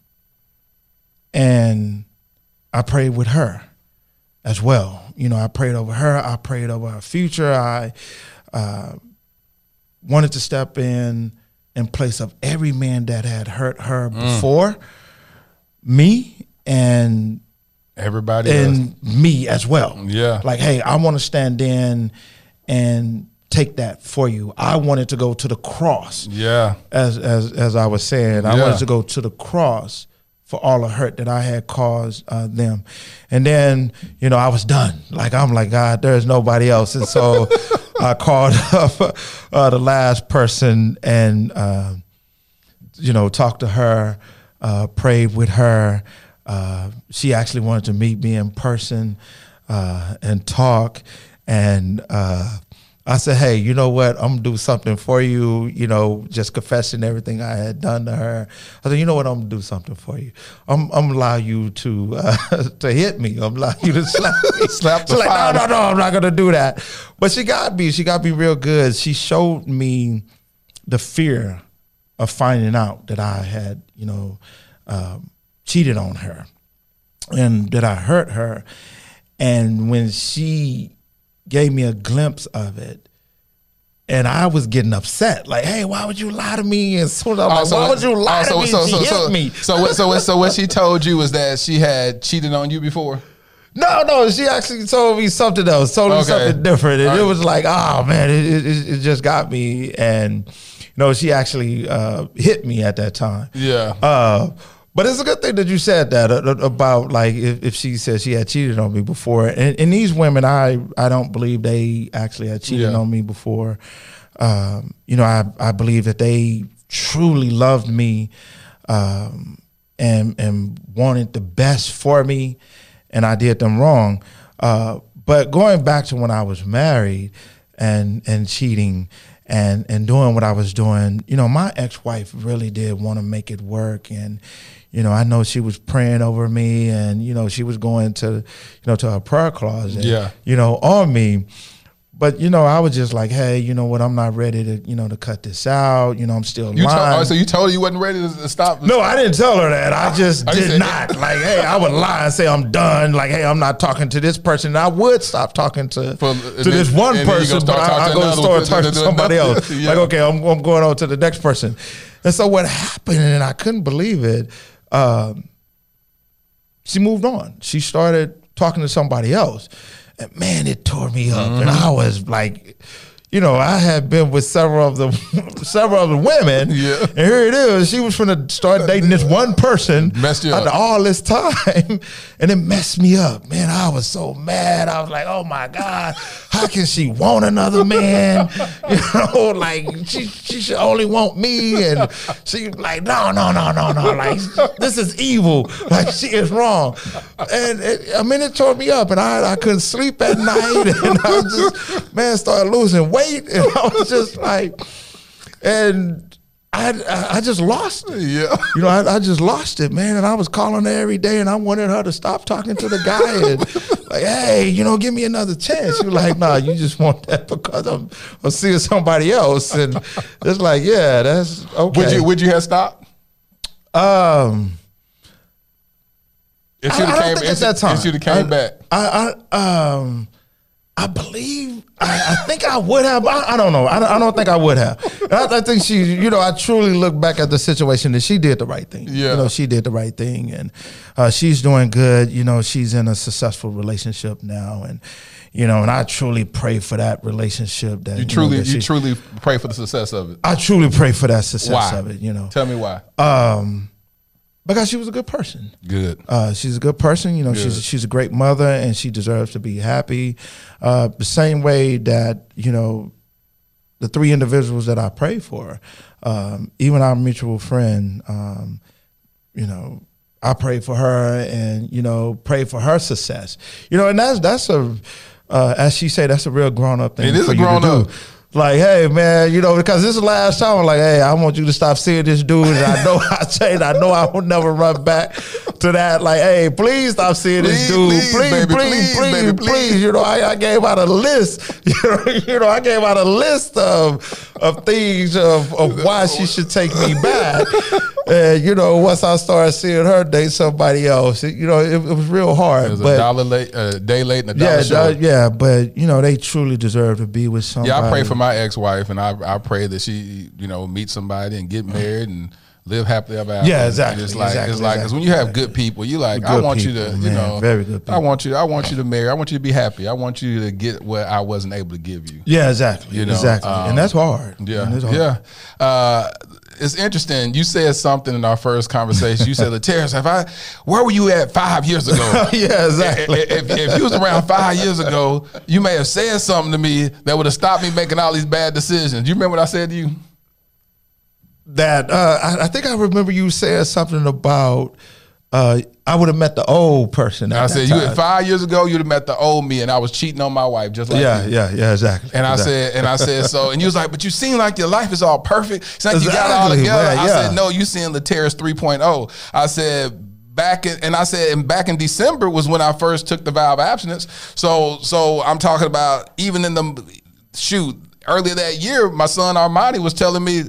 and I prayed with her as well. You know, I prayed over her. I prayed over her future. I uh, wanted to step in in place of every man that had hurt her before me and Everybody else. and me as well. Yeah. Like, hey, I want to stand in and take that for you. I wanted to go to the cross Yeah. as as as I was saying, I Yeah. wanted to go to the cross for all the hurt that I had caused uh, them, and then you know I was done. Like I'm like God, there's nobody else, and so I called up uh, the last person and uh, you know talked to her, uh, prayed with her. Uh, she actually wanted to meet me in person uh, and talk, and uh, I said, hey, you know what? I'm gonna do something for you. You know, just confessing everything I had done to her. I said, you know what? I'm gonna do something for you. I'm, I'm gonna allow you to uh, to hit me. I'm allow you to slap me. Slap the She's like, no, no, no, I'm not gonna do that. But she got me. She got me real good. She showed me the fear of finding out that I had, you know, um, cheated on her and that I hurt her. And when she gave me a glimpse of it, and I was getting upset, like, "Hey, why would you lie to me?" And so I'm like, Oh, "Why would you lie oh, to me?" she hit so, me. So what? So what? So what she told you was that she had cheated on you before. No, no, she actually told me something else, told me Okay. something different, and All it was like, oh man, it, it, it it just got me, and you know, she actually uh, hit me at that time. Yeah. Uh, but it's a good thing that you said that uh, uh, about like if, if she said she had cheated on me before, and, and these women, I I don't believe they actually had cheated Yeah. on me before. Um, you know, I I believe that they truly loved me, um, and and wanted the best for me, and I did them wrong. Uh, but going back to when I was married and and cheating and and doing what I was doing, you know, my ex wife really did want to make it work, and you know, I know she was praying over me, and you know, she was going to you know to her prayer closet, Yeah. you know, on me. But you know, I was just like, hey, you know what? I'm not ready to, you know, to cut this out. You know, I'm still You told. lying. Oh, so you told her you wasn't ready to to stop. No, I didn't tell her that. I just did not. Like, hey, I would lie and say I'm done. Like, hey, I'm not talking to this person. I would stop talking to For- to and this one and then person, but start I, I talking go to to another store and talk to to somebody else. Yeah. Like, okay, I'm, I'm going on to the next person. And so what happened, and I couldn't believe it. Um, she moved on. She started talking to somebody else. And man, it tore me up. And Mm-hmm. I was like, you know, I had been with several of the several of the women. Yeah. And here it is. She was gonna start dating this one person Messed you after up. all this time. And it messed me up. Man, I was so mad. I was like, oh my God, how can she want another man? You know, like she she should only want me. And she like, no, no, no, no, no. Like this is evil. Like she is wrong. And it, I mean, it tore me up, and I I couldn't sleep at night, and I just man started losing weight, and I was just like, and. I, I just lost it. Yeah. You know, I, I just lost it, man. And I was calling her every day, and I wanted her to stop talking to the guy and like, hey, you know, give me another chance. She was like, nah, you just want that because I'm, I'm seeing somebody else, and it's like, yeah, that's okay. Would you? Would you have stopped? um, If I, she'd I have came, think if at that time. if she'd have came I, back. I, I, um, I believe. I, I think I would have. I, I don't know. I, don't- I don't think I would have. I, think she. You know, I truly look back at the situation that she did the right thing. Yeah. You know, she did the right thing, and uh, she's doing good. You know, she's in a successful relationship now, and you know, and I truly pray for that relationship. That You know, truly, that you truly pray for the success of it. I truly pray for that success Why? of it. You know, Tell me why. um, because she was a good person. Good. Uh, she's a good person. You know, she's Good. she's a great mother, and she deserves to be happy. Uh, the same way that you know, the three individuals that I pray for, um, even our mutual friend, um, you know, I pray for her, and you know, pray for her success. You know, and that's that's a, uh, as she say, that's a real grown up thing. It is for a grown do. Like, hey man, you know, because this is the last time I'm like, hey, I want you to stop seeing this dude. And I know I changed. I know I will never run back to that. Like, hey, please stop seeing this dude. please, Please, baby, please, please, please, baby, please, please. You know, I, I gave out a list. You know, you know, I gave out a list of of things of, of why she should take me back. And you know, once I started seeing her date somebody else, it, you know, it, it was real hard. It was but a dollar late, a day late, and a dollar yeah, short. uh, yeah, but you know, they truly deserve to be with somebody. Yeah, I pray for my ex-wife, and I I pray that she, you know, meet somebody and get married and live happily ever after. Yeah, And exactly, It's like exactly, it's like because when you have good people, you like I want you to, you man, know, very good I want you, I want you to marry. I want you to be happy. I want you to get what I wasn't able to give you. Yeah, exactly. You know, exactly. um, and that's hard. Yeah, And hard. yeah. Uh, it's interesting. You said something in our first conversation. You said, "Lateris, have I? Where were you at five years ago? yeah, exactly. if, if you was around five years ago, you may have said something to me that would have stopped me making all these bad decisions. Do you remember what I said to you? that uh, I, I think I remember you saying something about uh, I would have met the old person. I said, you five years ago, you'd have met the old me, and I was cheating on my wife just like yeah, you. yeah, yeah, exactly. And I exactly. said, and I said, so, and you was like, but you seem like your life is all perfect. It's like you got it all Exactly, together. man, I said, no, you seeing Lateris 3.0. I said, back in, and I said, and back in December was when I first took the vow of abstinence. So, so I'm talking about even in the shoot earlier that year, my son Armani was telling me,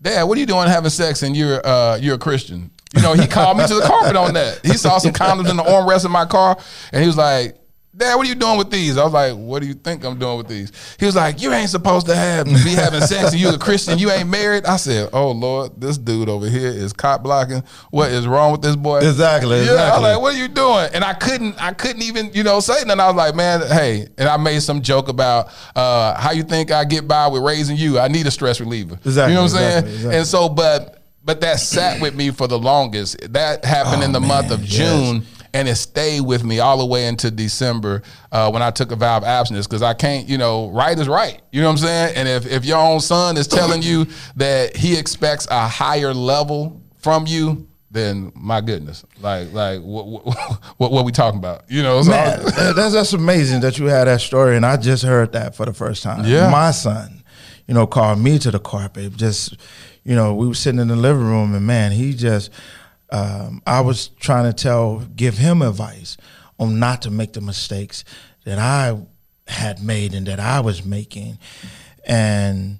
Dad, what are you doing having sex and you're uh, you're a Christian? You know, he called me to the carpet on that. He saw some condoms in the armrest of my car, and he was like, Dad, what are you doing with these? I was like, What do you think I'm doing with these? He was like, You ain't supposed to have be having sex and you a Christian, you ain't married. I said, Oh Lord, this dude over here is cop blocking. What is wrong with this boy? Exactly, Yeah, I was like, what are you doing? And I couldn't, I couldn't even, you know, say nothing. I was like, man, hey, and I made some joke about uh, how you think I get by with raising you. I need a stress reliever. Exactly, You know what I'm saying? exactly, exactly. And so, but but that sat with me for the longest. That happened in the month of Oh, yes. June. And it stayed with me all the way into December uh, when I took a vow of abstinence because I can't, you know, right is right. You know what I'm saying? And if, if your own son is telling you that he expects a higher level from you, then my goodness, like like what what, what, what we talking about? You know, so Man, that- that's that's amazing that you had that story, and I just heard that for the first time. Yeah. my son, you know, called me to the carpet. Just, you know, we were sitting in the living room, and man, he just, um, I was trying to tell, give him advice on not to make the mistakes that I had made and that I was making, and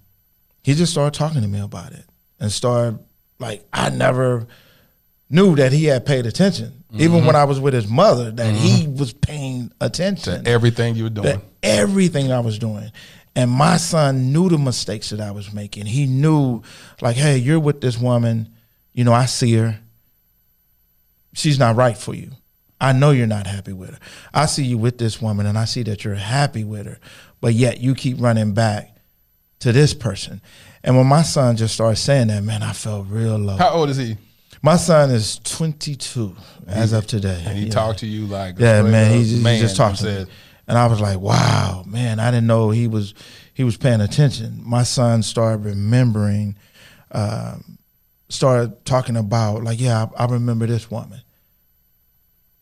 he just started talking to me about it and started like I never knew that he had paid attention. Even when I was with his mother, that he was paying attention to everything you were doing. everything I was doing. And my son knew the mistakes that I was making. He knew, like, hey, you're with this woman. You know, I see her. She's not right for you. I know you're not happy with her. I see you with this woman and I see that you're happy with her, but yet you keep running back to this person. And when my son just started saying that, man, I felt real low. How old is he? My son is 22 as of today. And he Yeah. talked to you like Yeah, man, he, just- he just talked to me. And I was like, "Wow, man! I didn't know he was he was paying attention." My son started remembering, um, started talking about like, "Yeah, I, I remember this woman,"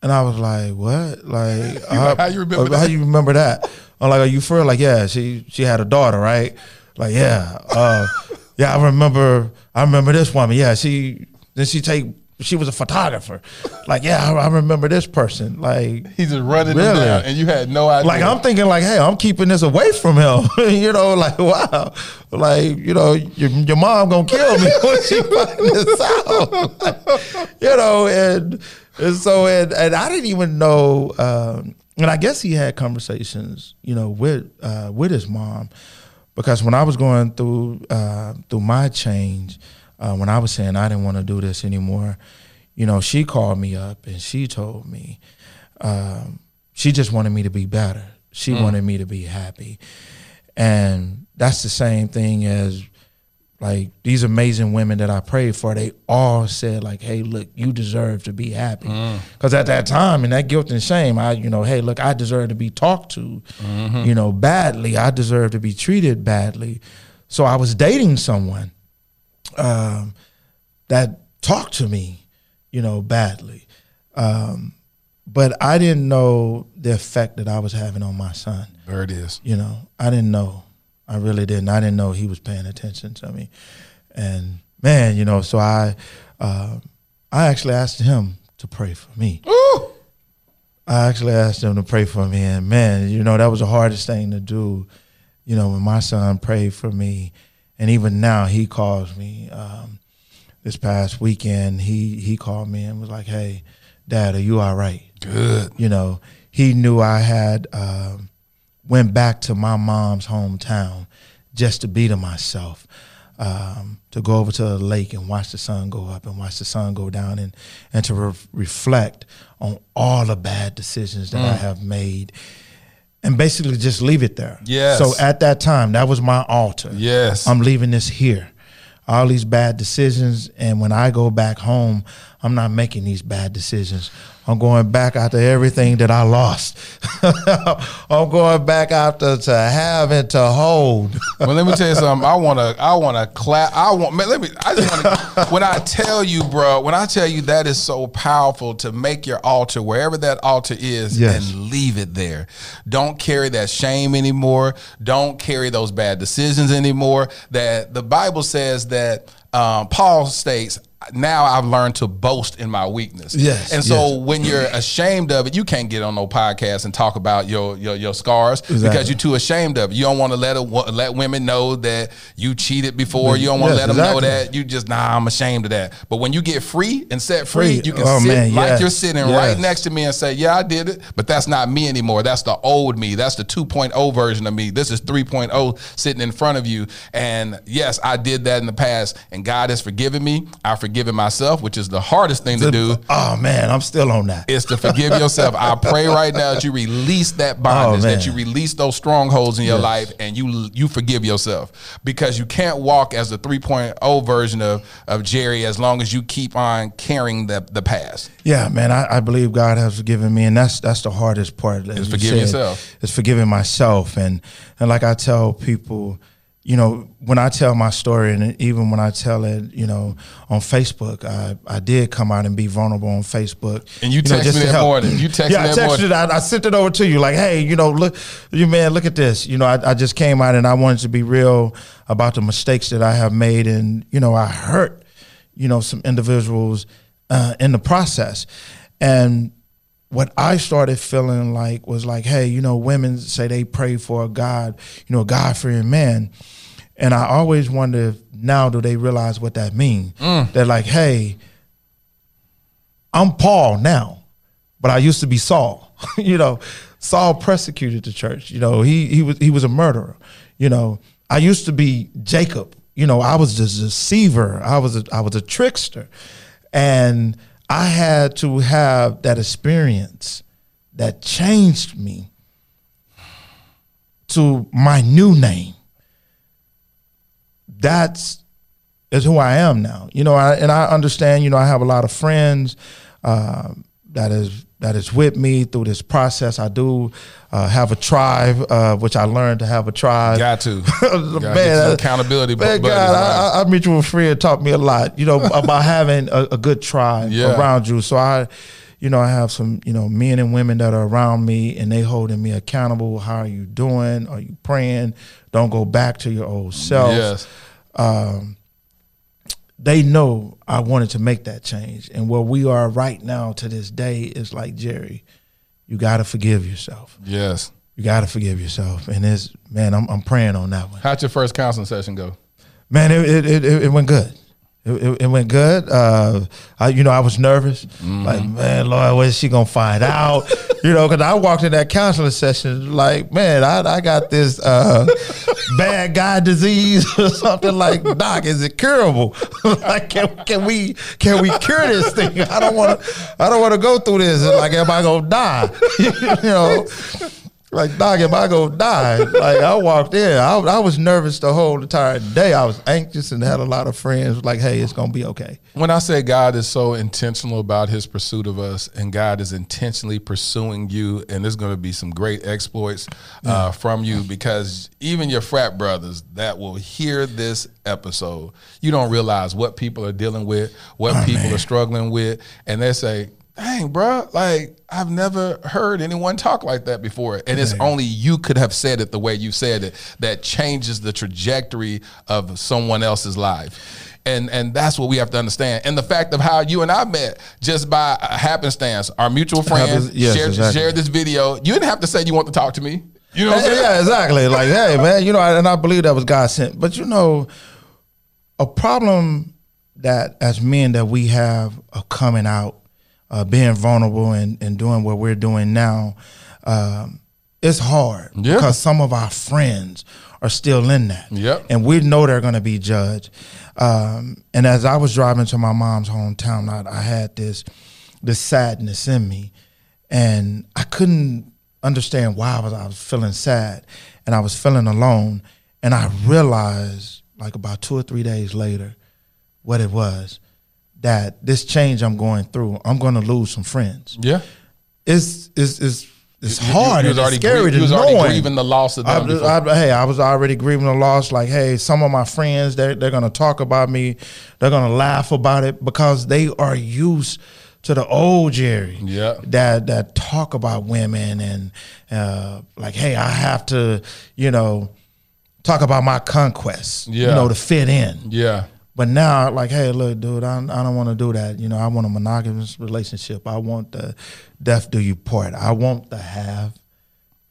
and I was like, "What? Like, like, how you remember How that? you remember that?" I'm like, "Are you for?" Like, yeah, she she had a daughter, right? Like, yeah, uh, yeah, I remember. I remember this woman. Yeah, she then she take. She was a photographer. Like, yeah, I, I remember this person. Like, He's just running Really? down, and you had no idea. like I'm thinking, like, hey, I'm keeping this away from him. you know, like, wow, like, you know, your, your mom gonna kill me when she find this out. you know, and and so and and I didn't even know. Um, and I guess he had conversations, you know, with uh, with his mom, because when I was going through uh, through my change, uh, when I was saying I didn't want to do this anymore, you know, she called me up and she told me um, she just wanted me to be better. She wanted me to be happy, and that's the same thing as like these amazing women that I prayed for. They all said like, "Hey, look, you deserve to be happy." Because at that time, and that guilt and shame, I, you know, hey, look, I deserve to be talked to, you know, badly. I deserve to be treated badly. So I was dating someone um, that talked to me, you know, badly. Um, but I didn't know the effect that I was having on my son. there it is. You know, I didn't know. I really didn't. I didn't know he was paying attention to me. And man, you know, so I, uh, I actually asked him to pray for me. I actually asked him to pray for me, and man, you know, that was the hardest thing to do. You know, when my son prayed for me, and even now he calls me. Um, this past weekend, he he called me and was like, "Hey, Dad, are you all right?" Good. you know, he knew I had um, went back to my mom's hometown just to be to myself, um, to go over to the lake and watch the sun go up and watch the sun go down, and and to re- reflect on all the bad decisions that I have made, and basically just leave it there. Yes. So at that time, that was my altar. Yes. I'm leaving this here. All these bad decisions, and when I go back home, I'm not making these bad decisions. I'm going back after everything that I lost. I'm going back after to have and to hold. well, let me tell you something. I want to. I want to clap. I want. Man, let me. I just want to. when I tell you, bro. When I tell you that is so powerful to make your altar wherever that altar is Yes. and leave it there. Don't carry that shame anymore. Don't carry those bad decisions anymore. That the Bible says that um, Paul states. Now I've learned to boast in my weakness. Yes, And so yes. when you're ashamed of it, you can't get on no podcast and talk about your your, your scars because you're too ashamed of it. You don't want to let a, let women know that you cheated before. You don't want to Yes, let them know that you just nah. I'm ashamed of that. But when you get free and set free, Free. you can Oh, sit man, like yes. you're sitting right next to me and say, "Yeah, I did it," but that's not me anymore. That's the old me. That's the 2.0 version of me. This is 3.0 sitting in front of you. And yes, I did that in the past, and God has forgiven me. I've forgiven myself, which is the hardest thing to do Oh man, I'm still on that. is to forgive yourself. I pray right now that you release that oh, bondage, Oh, that you release those strongholds in your life, and you you forgive yourself because you can't walk as the 3.0 version of of Gerry as long as you keep on carrying the the past. Yeah, man, I, I believe God has forgiven me, and that's that's the hardest part. Is forgiving yourself. Is forgiving myself, and and like I tell people, you know, when I tell my story, and even when I tell it, you know, on Facebook, I I did come out and be vulnerable on Facebook. And you know, text just me that help. morning. You text yeah, me I that texted morning. it. I, I sent it over to you, like, hey, you know, look, you man, look at this. You know, I, I just came out and I wanted to be real about the mistakes that I have made, and you know, I hurt, you know, some individuals uh, in the process, and what I started feeling like was like, hey, you know, women say they pray for a God, you know, God fearing man. And I always wonder if now do they realize what that means? Mm. They're like, hey, I'm Paul now, but I used to be Saul. you know, Saul persecuted the church. You know, he he was he was a murderer. You know, I used to be Jacob. You know, I was a deceiver. I was a I was a trickster, and I had to have that experience that changed me to my new name. That's is who I am now. You know, I, and I understand. You know, I have a lot of friends um, that is that is with me through this process. I do uh, have a tribe, uh, which I learned to have a tribe. Got to. Gotta man, uh, accountability Man, buddies God. I, I, our mutual friend taught me a lot. You know about having a, a good tribe Yeah. around you. So I, you know, I have some, you know, men and women that are around me, and they holding me accountable. How are you doing? Are you praying? Don't go back to your old self Yes. Um, they know I wanted to make that change. And where we are right now to this day is like Gerry, you got to forgive yourself. Yes. You got to forgive yourself. And it's man, I'm, I'm praying on that one. How'd your first counseling session go? Man, it it it, it went good. It, it, went good. Uh, I, you know, I was nervous. Like, man, Lord, what is she gonna find out? you know, because I walked in that counseling session like, man, I, I got this uh, bad guy disease or something. Like, doc, is it curable? like, can, can we can we cure this thing? I don't want to. I don't want to go through this. Like, everybody gonna die? you know. Like, dog, am I gonna die? Like, I walked in, I, I was nervous the whole entire day. I was anxious and had a lot of friends like, hey, it's gonna be okay. When I say God is so intentional about his pursuit of us and God is intentionally pursuing you, and there's going to be some great exploits uh, from you because even your frat brothers that will hear this episode, you don't realize what people are dealing with, what people are struggling with, and they say, Dang, bro, like I've never heard anyone talk like that before. And it's only you could have said it the way you said it that changes the trajectory of someone else's life. And and that's what we have to understand. And the fact of how you and I met just by a happenstance, our mutual friend Happens- yes, shared, exactly. shared this video. You didn't have to say you want to talk to me. You know what I'm saying? yeah, exactly. Like, hey, man, you know, and I believe that was God sent. But you know, a problem that as men that we have of coming out, uh, being vulnerable and, and doing what we're doing now, um, it's hard Yeah. because some of our friends are still in that. Yep. And we know they're going to be judged. Um, and as I was driving to my mom's hometown, I, I had this this sadness in me, and I couldn't understand why I was I was feeling sad, and I was feeling alone, and I realized like about two or three days later, what it was. That this change I'm going through, I'm going to lose some friends. Yeah. It's it's it's it's You- you- hard you was it's scary grie- to you was already knowing. grieving the loss of them I- I- hey, I was already grieving the loss. Like, hey, some of my friends they're they're gonna talk about me, they're gonna laugh about it because they are used to the old Gerry. Yeah. That that talk about women and uh, like, hey, I have to, you know, talk about my conquests. Yeah. You know, to fit in. Yeah. But now, like, hey, look, dude, I, I don't want to do that. You know, I want a monogamous relationship. I want the death do you part. I want the have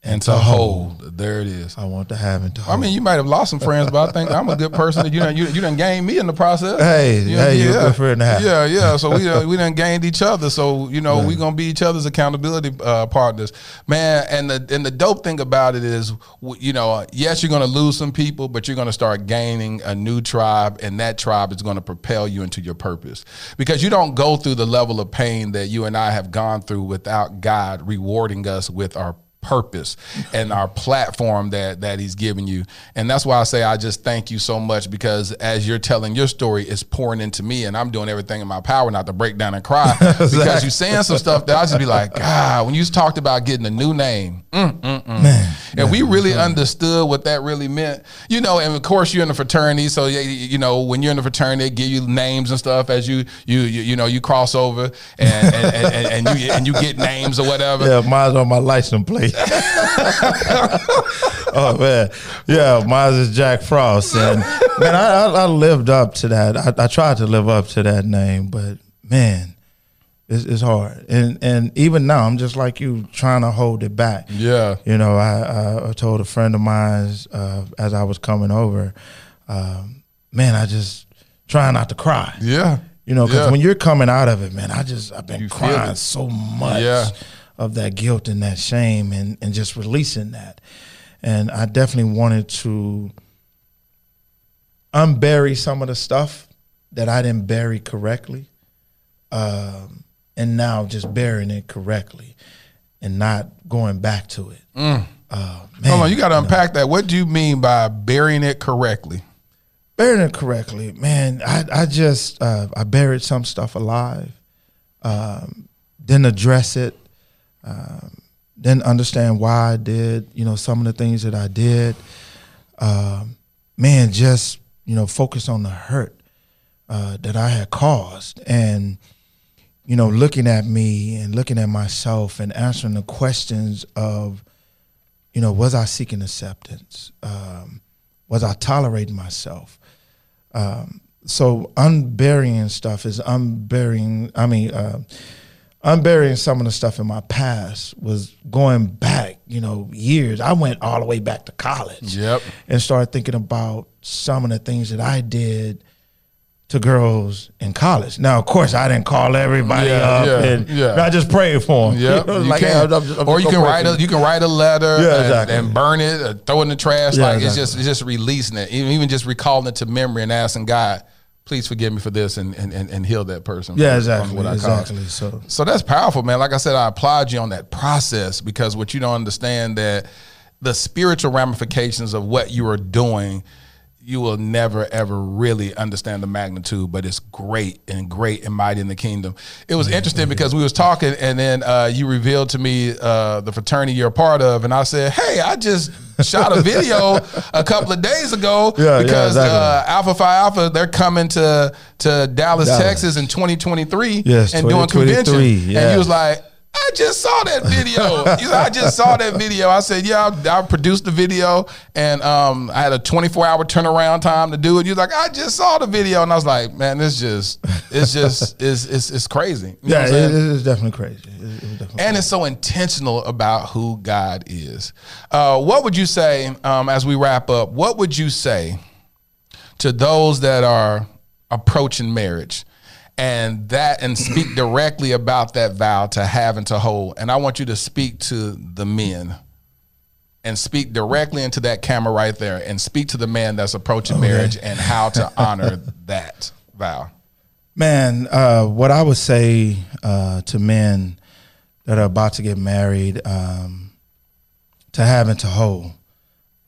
And to hold. There it is. I want to have and to hold. I mean, you might have lost some friends, but I think I'm a good person. You done, you, you done gained me in the process. Hey, You hey, you're a good friend to have. Yeah, yeah. So we done, we done gained each other. So you know we gonna be each other's accountability uh, partners, man. And the and the dope thing about it is, you know, yes, you're gonna lose some people, but you're gonna start gaining a new tribe, and that tribe is gonna propel you into your purpose because you don't go through the level of pain that you and I have gone through without God rewarding us with our purpose and our platform that that he's given you. And that's why i say i just thank you so much because as you're telling your story it's pouring into me and i'm doing everything in my power not to break down and cry. Because you're saying some stuff that i just be like god when you talked about getting a new name. Mm, mm, mm. Man, and we really understood what that really meant you know and of course you're in the fraternity so yeah, you know when you're in the fraternity they give you names and stuff as you you you, you know you cross over and and, and, and, and you and you get names or whatever yeah, mine's on my license plate. oh man, yeah, mine's is Jack Frost, and man, I, I, I lived up to that. I, I tried to live up to that name, but man, it's, it's hard. And and even now, I'm just like you, trying to hold it back. yeah You know, I, I, told a friend of mine uh, as I was coming over, um, man, I just try not to cry. Yeah. You know, because Yeah. when you're coming out of it, man, I just I've been You crying so much Yeah. of that guilt and that shame and and just releasing that. And I definitely wanted to unbury some of the stuff that I didn't bury correctly, um, and now just burying it correctly and not going back to it. Uh, man, Mm. Hold on, you got to unpack that. What do you mean by burying it correctly? burying it correctly, man. I I just uh, I buried some stuff alive, um, didn't address it, um, didn't understand why I did. You know some of the things that I did. Um, man, just you know focus on the hurt uh, that I had caused, and you know looking at me and looking at myself and answering the questions of, you know, was I seeking acceptance? Um, was I tolerating myself? Um, so unburying stuff is unburying. I mean, uh, unburying some of the stuff in my past was going back. You know, years. I went all the way back to college. Yep. And started thinking about some of the things that I did to girls in college. Now, of course, I didn't call everybody Yeah, up, yeah, and yeah. I just prayed for them. Yeah, You know, like, I'm I'm or you can write a you. can write a letter and, exactly. and burn it, or throw it in the trash. Like it's just it's just releasing it, even even just recalling it to memory and asking God, please forgive me for this and and, and, and heal that person. Yeah, exactly, from what I caused. exactly. So So that's powerful, man. Like I said, I applaud you on that process because what you don't understand that the spiritual ramifications of what you are doing, you will never ever really understand the magnitude. But it's great and great and mighty in the kingdom. It was interesting because we was talking, and then uh, you revealed to me uh, the fraternity you're a part of, and I said, "Hey, I just." shot a video a couple of days ago Yeah, yeah, because exactly. uh, Alpha Phi Alpha they're coming to to Dallas, Dallas. Texas in 2023 Yes, and doing 2023, convention. And yeah. he was like, I just saw that video. He said, I just saw that video. I said, Yeah, I, I produced the video and um, I had a 24 hour turnaround time to do it. You're like, I just saw the video. And I was like, Man, this just, it's just, it's, it's, it's crazy. You yeah, it, it's definitely crazy. It- it definitely and it's so intentional about who God is. Uh, what would you say, um, as we wrap up, what would you say to those that are approaching marriage and that and speak directly about that vow to have and to hold? And I want you to speak to the men and speak directly into that camera right there and speak to the man that's approaching marriage and how to honor that vow. Man, uh, what I would say uh, to men that are about to get married, um, to have and to hold,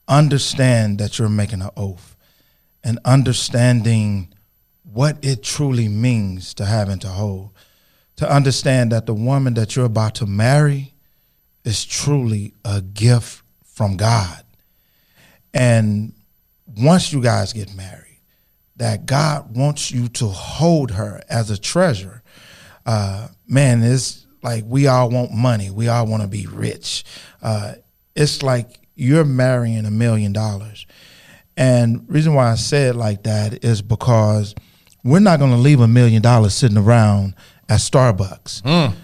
understand that you're making an oath, and understanding what it truly means to have and to hold. To understand that the woman that you're about to marry is truly a gift from God. And once you guys get married, that God wants you to hold her as a treasure. Uh, man, it's like we all want money. We all want to be rich. Uh, it's like you're marrying a million dollars. And reason why I say it like that is because we're not going to leave a million dollars sitting around at Starbucks Mm.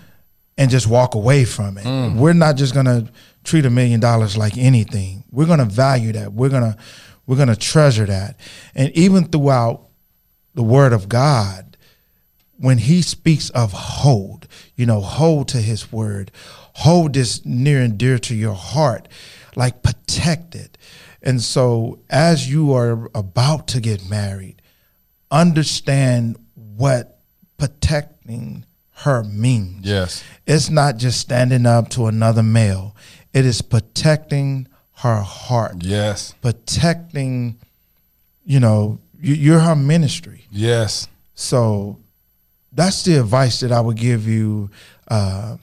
and just walk away from it. We're not just going to treat a million dollars like anything. We're going to value that. We're going to we're going to treasure that. And even throughout the word of God, when he speaks of hold, you know, hold to his word, hold this near and dear to your heart, like protect it. And so as you are about to get married, understand what protecting her means. Yes. It's not just standing up to another male. It is protecting her heart, Yes. protecting, you know, you- you're her ministry. Yes. So that's the advice that I would give you uh,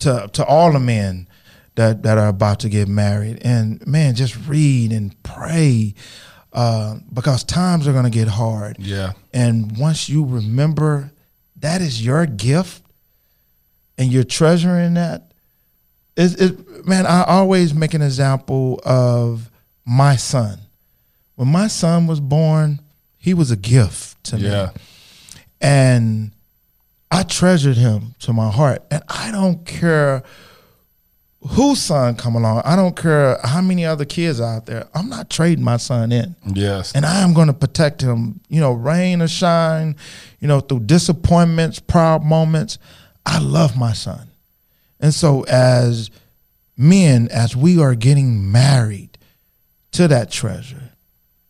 to to all the men that that are about to get married. And man, just read and pray uh, because times are going to get hard. Yeah. And once you remember that is your gift, and you're treasuring that, it, it man, I always make an example of my son. When my son was born, he was a gift to me Yeah. and I treasured him to my heart. And I don't care whose son come along. I don't care how many other kids out there. I'm not trading my son in. Yes. And I am going to protect him, you know, rain or shine, you know, through disappointments, proud moments. I love my son. And so as men, as we are getting married to that treasure,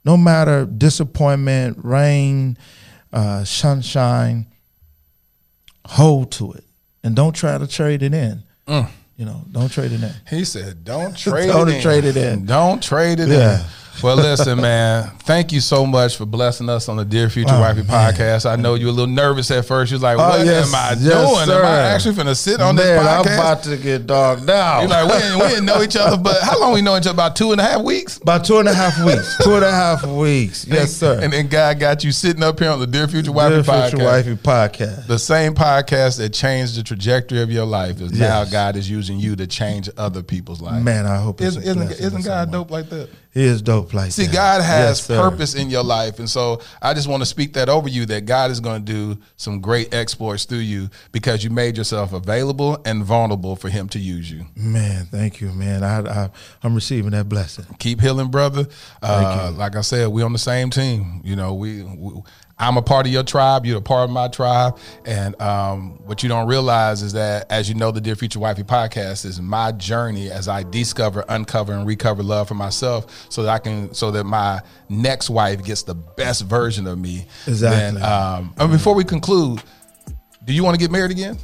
no matter disappointment, rain, uh, sunshine, hold to it and don't try to trade it in. You know, don't trade it in. He said, "Don't trade Don't it in. trade it in. Don't trade it Yeah. in." Well, listen, man. Thank you so much for blessing us on the Dear Future Oh, Wifey man. podcast. I know you were a little nervous at first. You was like, Oh, "What yes, am I yes, doing? sir. Am I actually finna sit on Man, this podcast?" I'm about to get dogged down. You're like, we didn't, we didn't know each other, but how long we know each other? About two and a half weeks. About two and a half weeks. Two and a half weeks. Yes, sir. And then God got you sitting up here on the Dear Future Dear Wifey podcast. Future Wifey podcast. The same podcast that changed the trajectory of your life is now God is using you to change other people's lives. Man, I hope it's isn't, isn't, isn't God someone. dope like that? He is dope like See, that. God has Yes, purpose in your life. And so I just want to speak that over you that God is going to do some great exploits through you because you made yourself available and vulnerable for Him to use you. Man, thank you, man. I, I I'm receiving that blessing. Keep healing, brother. Uh, like I said, we on the same team. You know, we, we I'm a part of your tribe. You're a part of my tribe. And um, what you don't realize is that, as you know, the Dear Future Wifey podcast is my journey as I discover, uncover, and recover love for myself, so that I can, so that my next wife gets the best version of me. Exactly. Then, um, and before we conclude, do you want to get married again?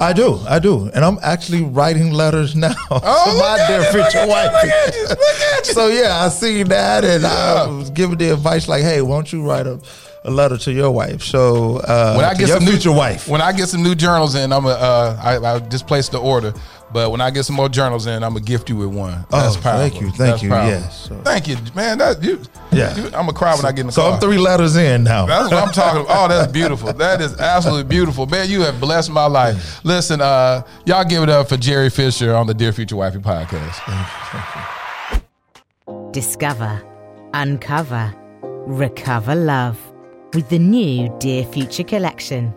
I do, I do, and I'm actually writing letters now Oh, to my dear look future wife. look at you, look at you. So yeah, I seen that, and I Yeah. was giving the advice like, "Hey, why don't you write a, a letter to your wife?" So uh, when I get your some future new, wife, when I get some new journals in, I'm a, uh, I, I just placed the order. But when I get some more journals in, I'm gonna gift you with one. That's Oh, powerful. thank you, thank That's you, powerful. yes, so- thank you, man. That you, Yeah. you- I'm gonna cry when I get in the so car. I'm three letters in now. That's what I'm talking about. Oh, that's beautiful. That is absolutely beautiful. Man, you have blessed my life. Listen, uh, y'all give it up for Gerry Fisher on the Dear Future Wifey podcast. Discover, uncover, recover love with the new Dear Future collection.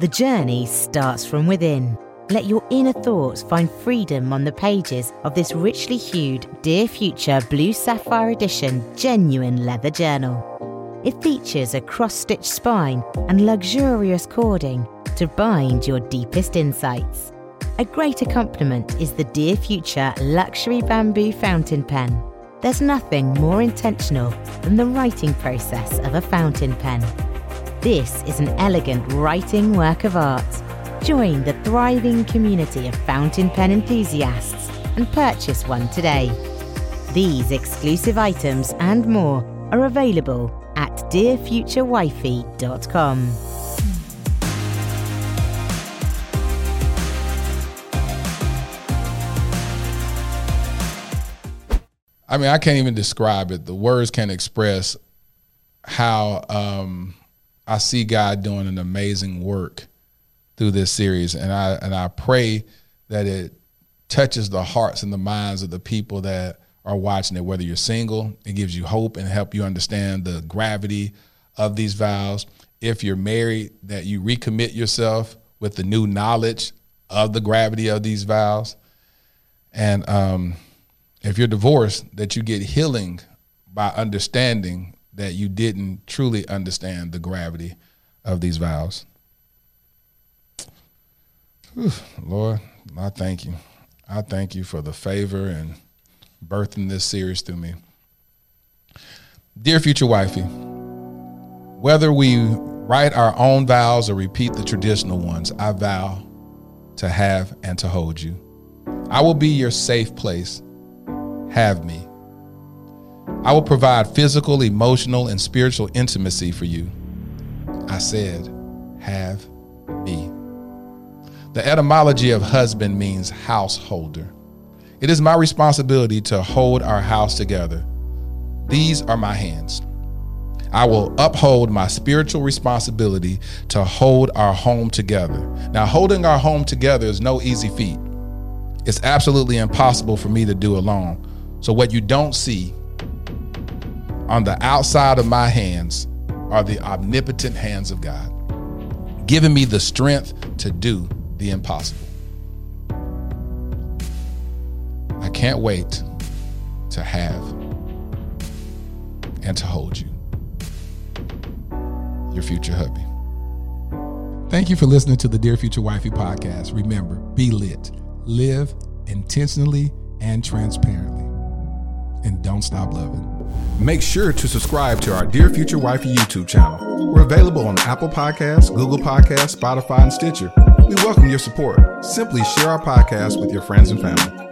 The journey starts from within. Let your inner thoughts find freedom on the pages of this richly hued Dear Future Blue Sapphire Edition genuine leather journal. It features a cross stitched spine and luxurious cording to bind your deepest insights. A great accompaniment is the Dear Future Luxury Bamboo Fountain Pen. There's nothing more intentional than the writing process of a fountain pen. This is an elegant writing work of art. Join the thriving community of fountain pen enthusiasts and purchase one today. These exclusive items and more are available at dearfuturewifey.com. I mean, I can't even describe it. The words can't express how um, I see God doing an amazing work through this series, and I and I pray that it touches the hearts and the minds of the people that are watching it. Whether you're single, it gives you hope and help you understand the gravity of these vows. If you're married, that you recommit yourself with the new knowledge of the gravity of these vows, and um, if you're divorced, that you get healing by understanding that you didn't truly understand the gravity of these vows. Whew, Lord, I thank you. I thank you for the favor and birthing this series through me. Dear future wifey, whether we write our own vows or repeat the traditional ones, I vow to have and to hold you. I will be your safe place have me. I will provide physical, emotional, and spiritual intimacy for you. I said, have me. The etymology of husband means householder. It is my responsibility to hold our house together. These are my hands. I will uphold my spiritual responsibility to hold our home together. Now, holding our home together is no easy feat. It's absolutely impossible for me to do alone. So, what you don't see on the outside of my hands are the omnipotent hands of God, giving me the strength to do the impossible. I can't wait to have and to hold you. Your future hubby. Thank you for listening to the Dear Future Wifey podcast. Remember, be lit, live intentionally and transparently and don't stop loving. Make sure to subscribe to our Dear Future Wifey YouTube channel. We're available on Apple Podcasts, Google Podcasts, Spotify, and Stitcher. We welcome your support. Simply share our podcast with your friends and family.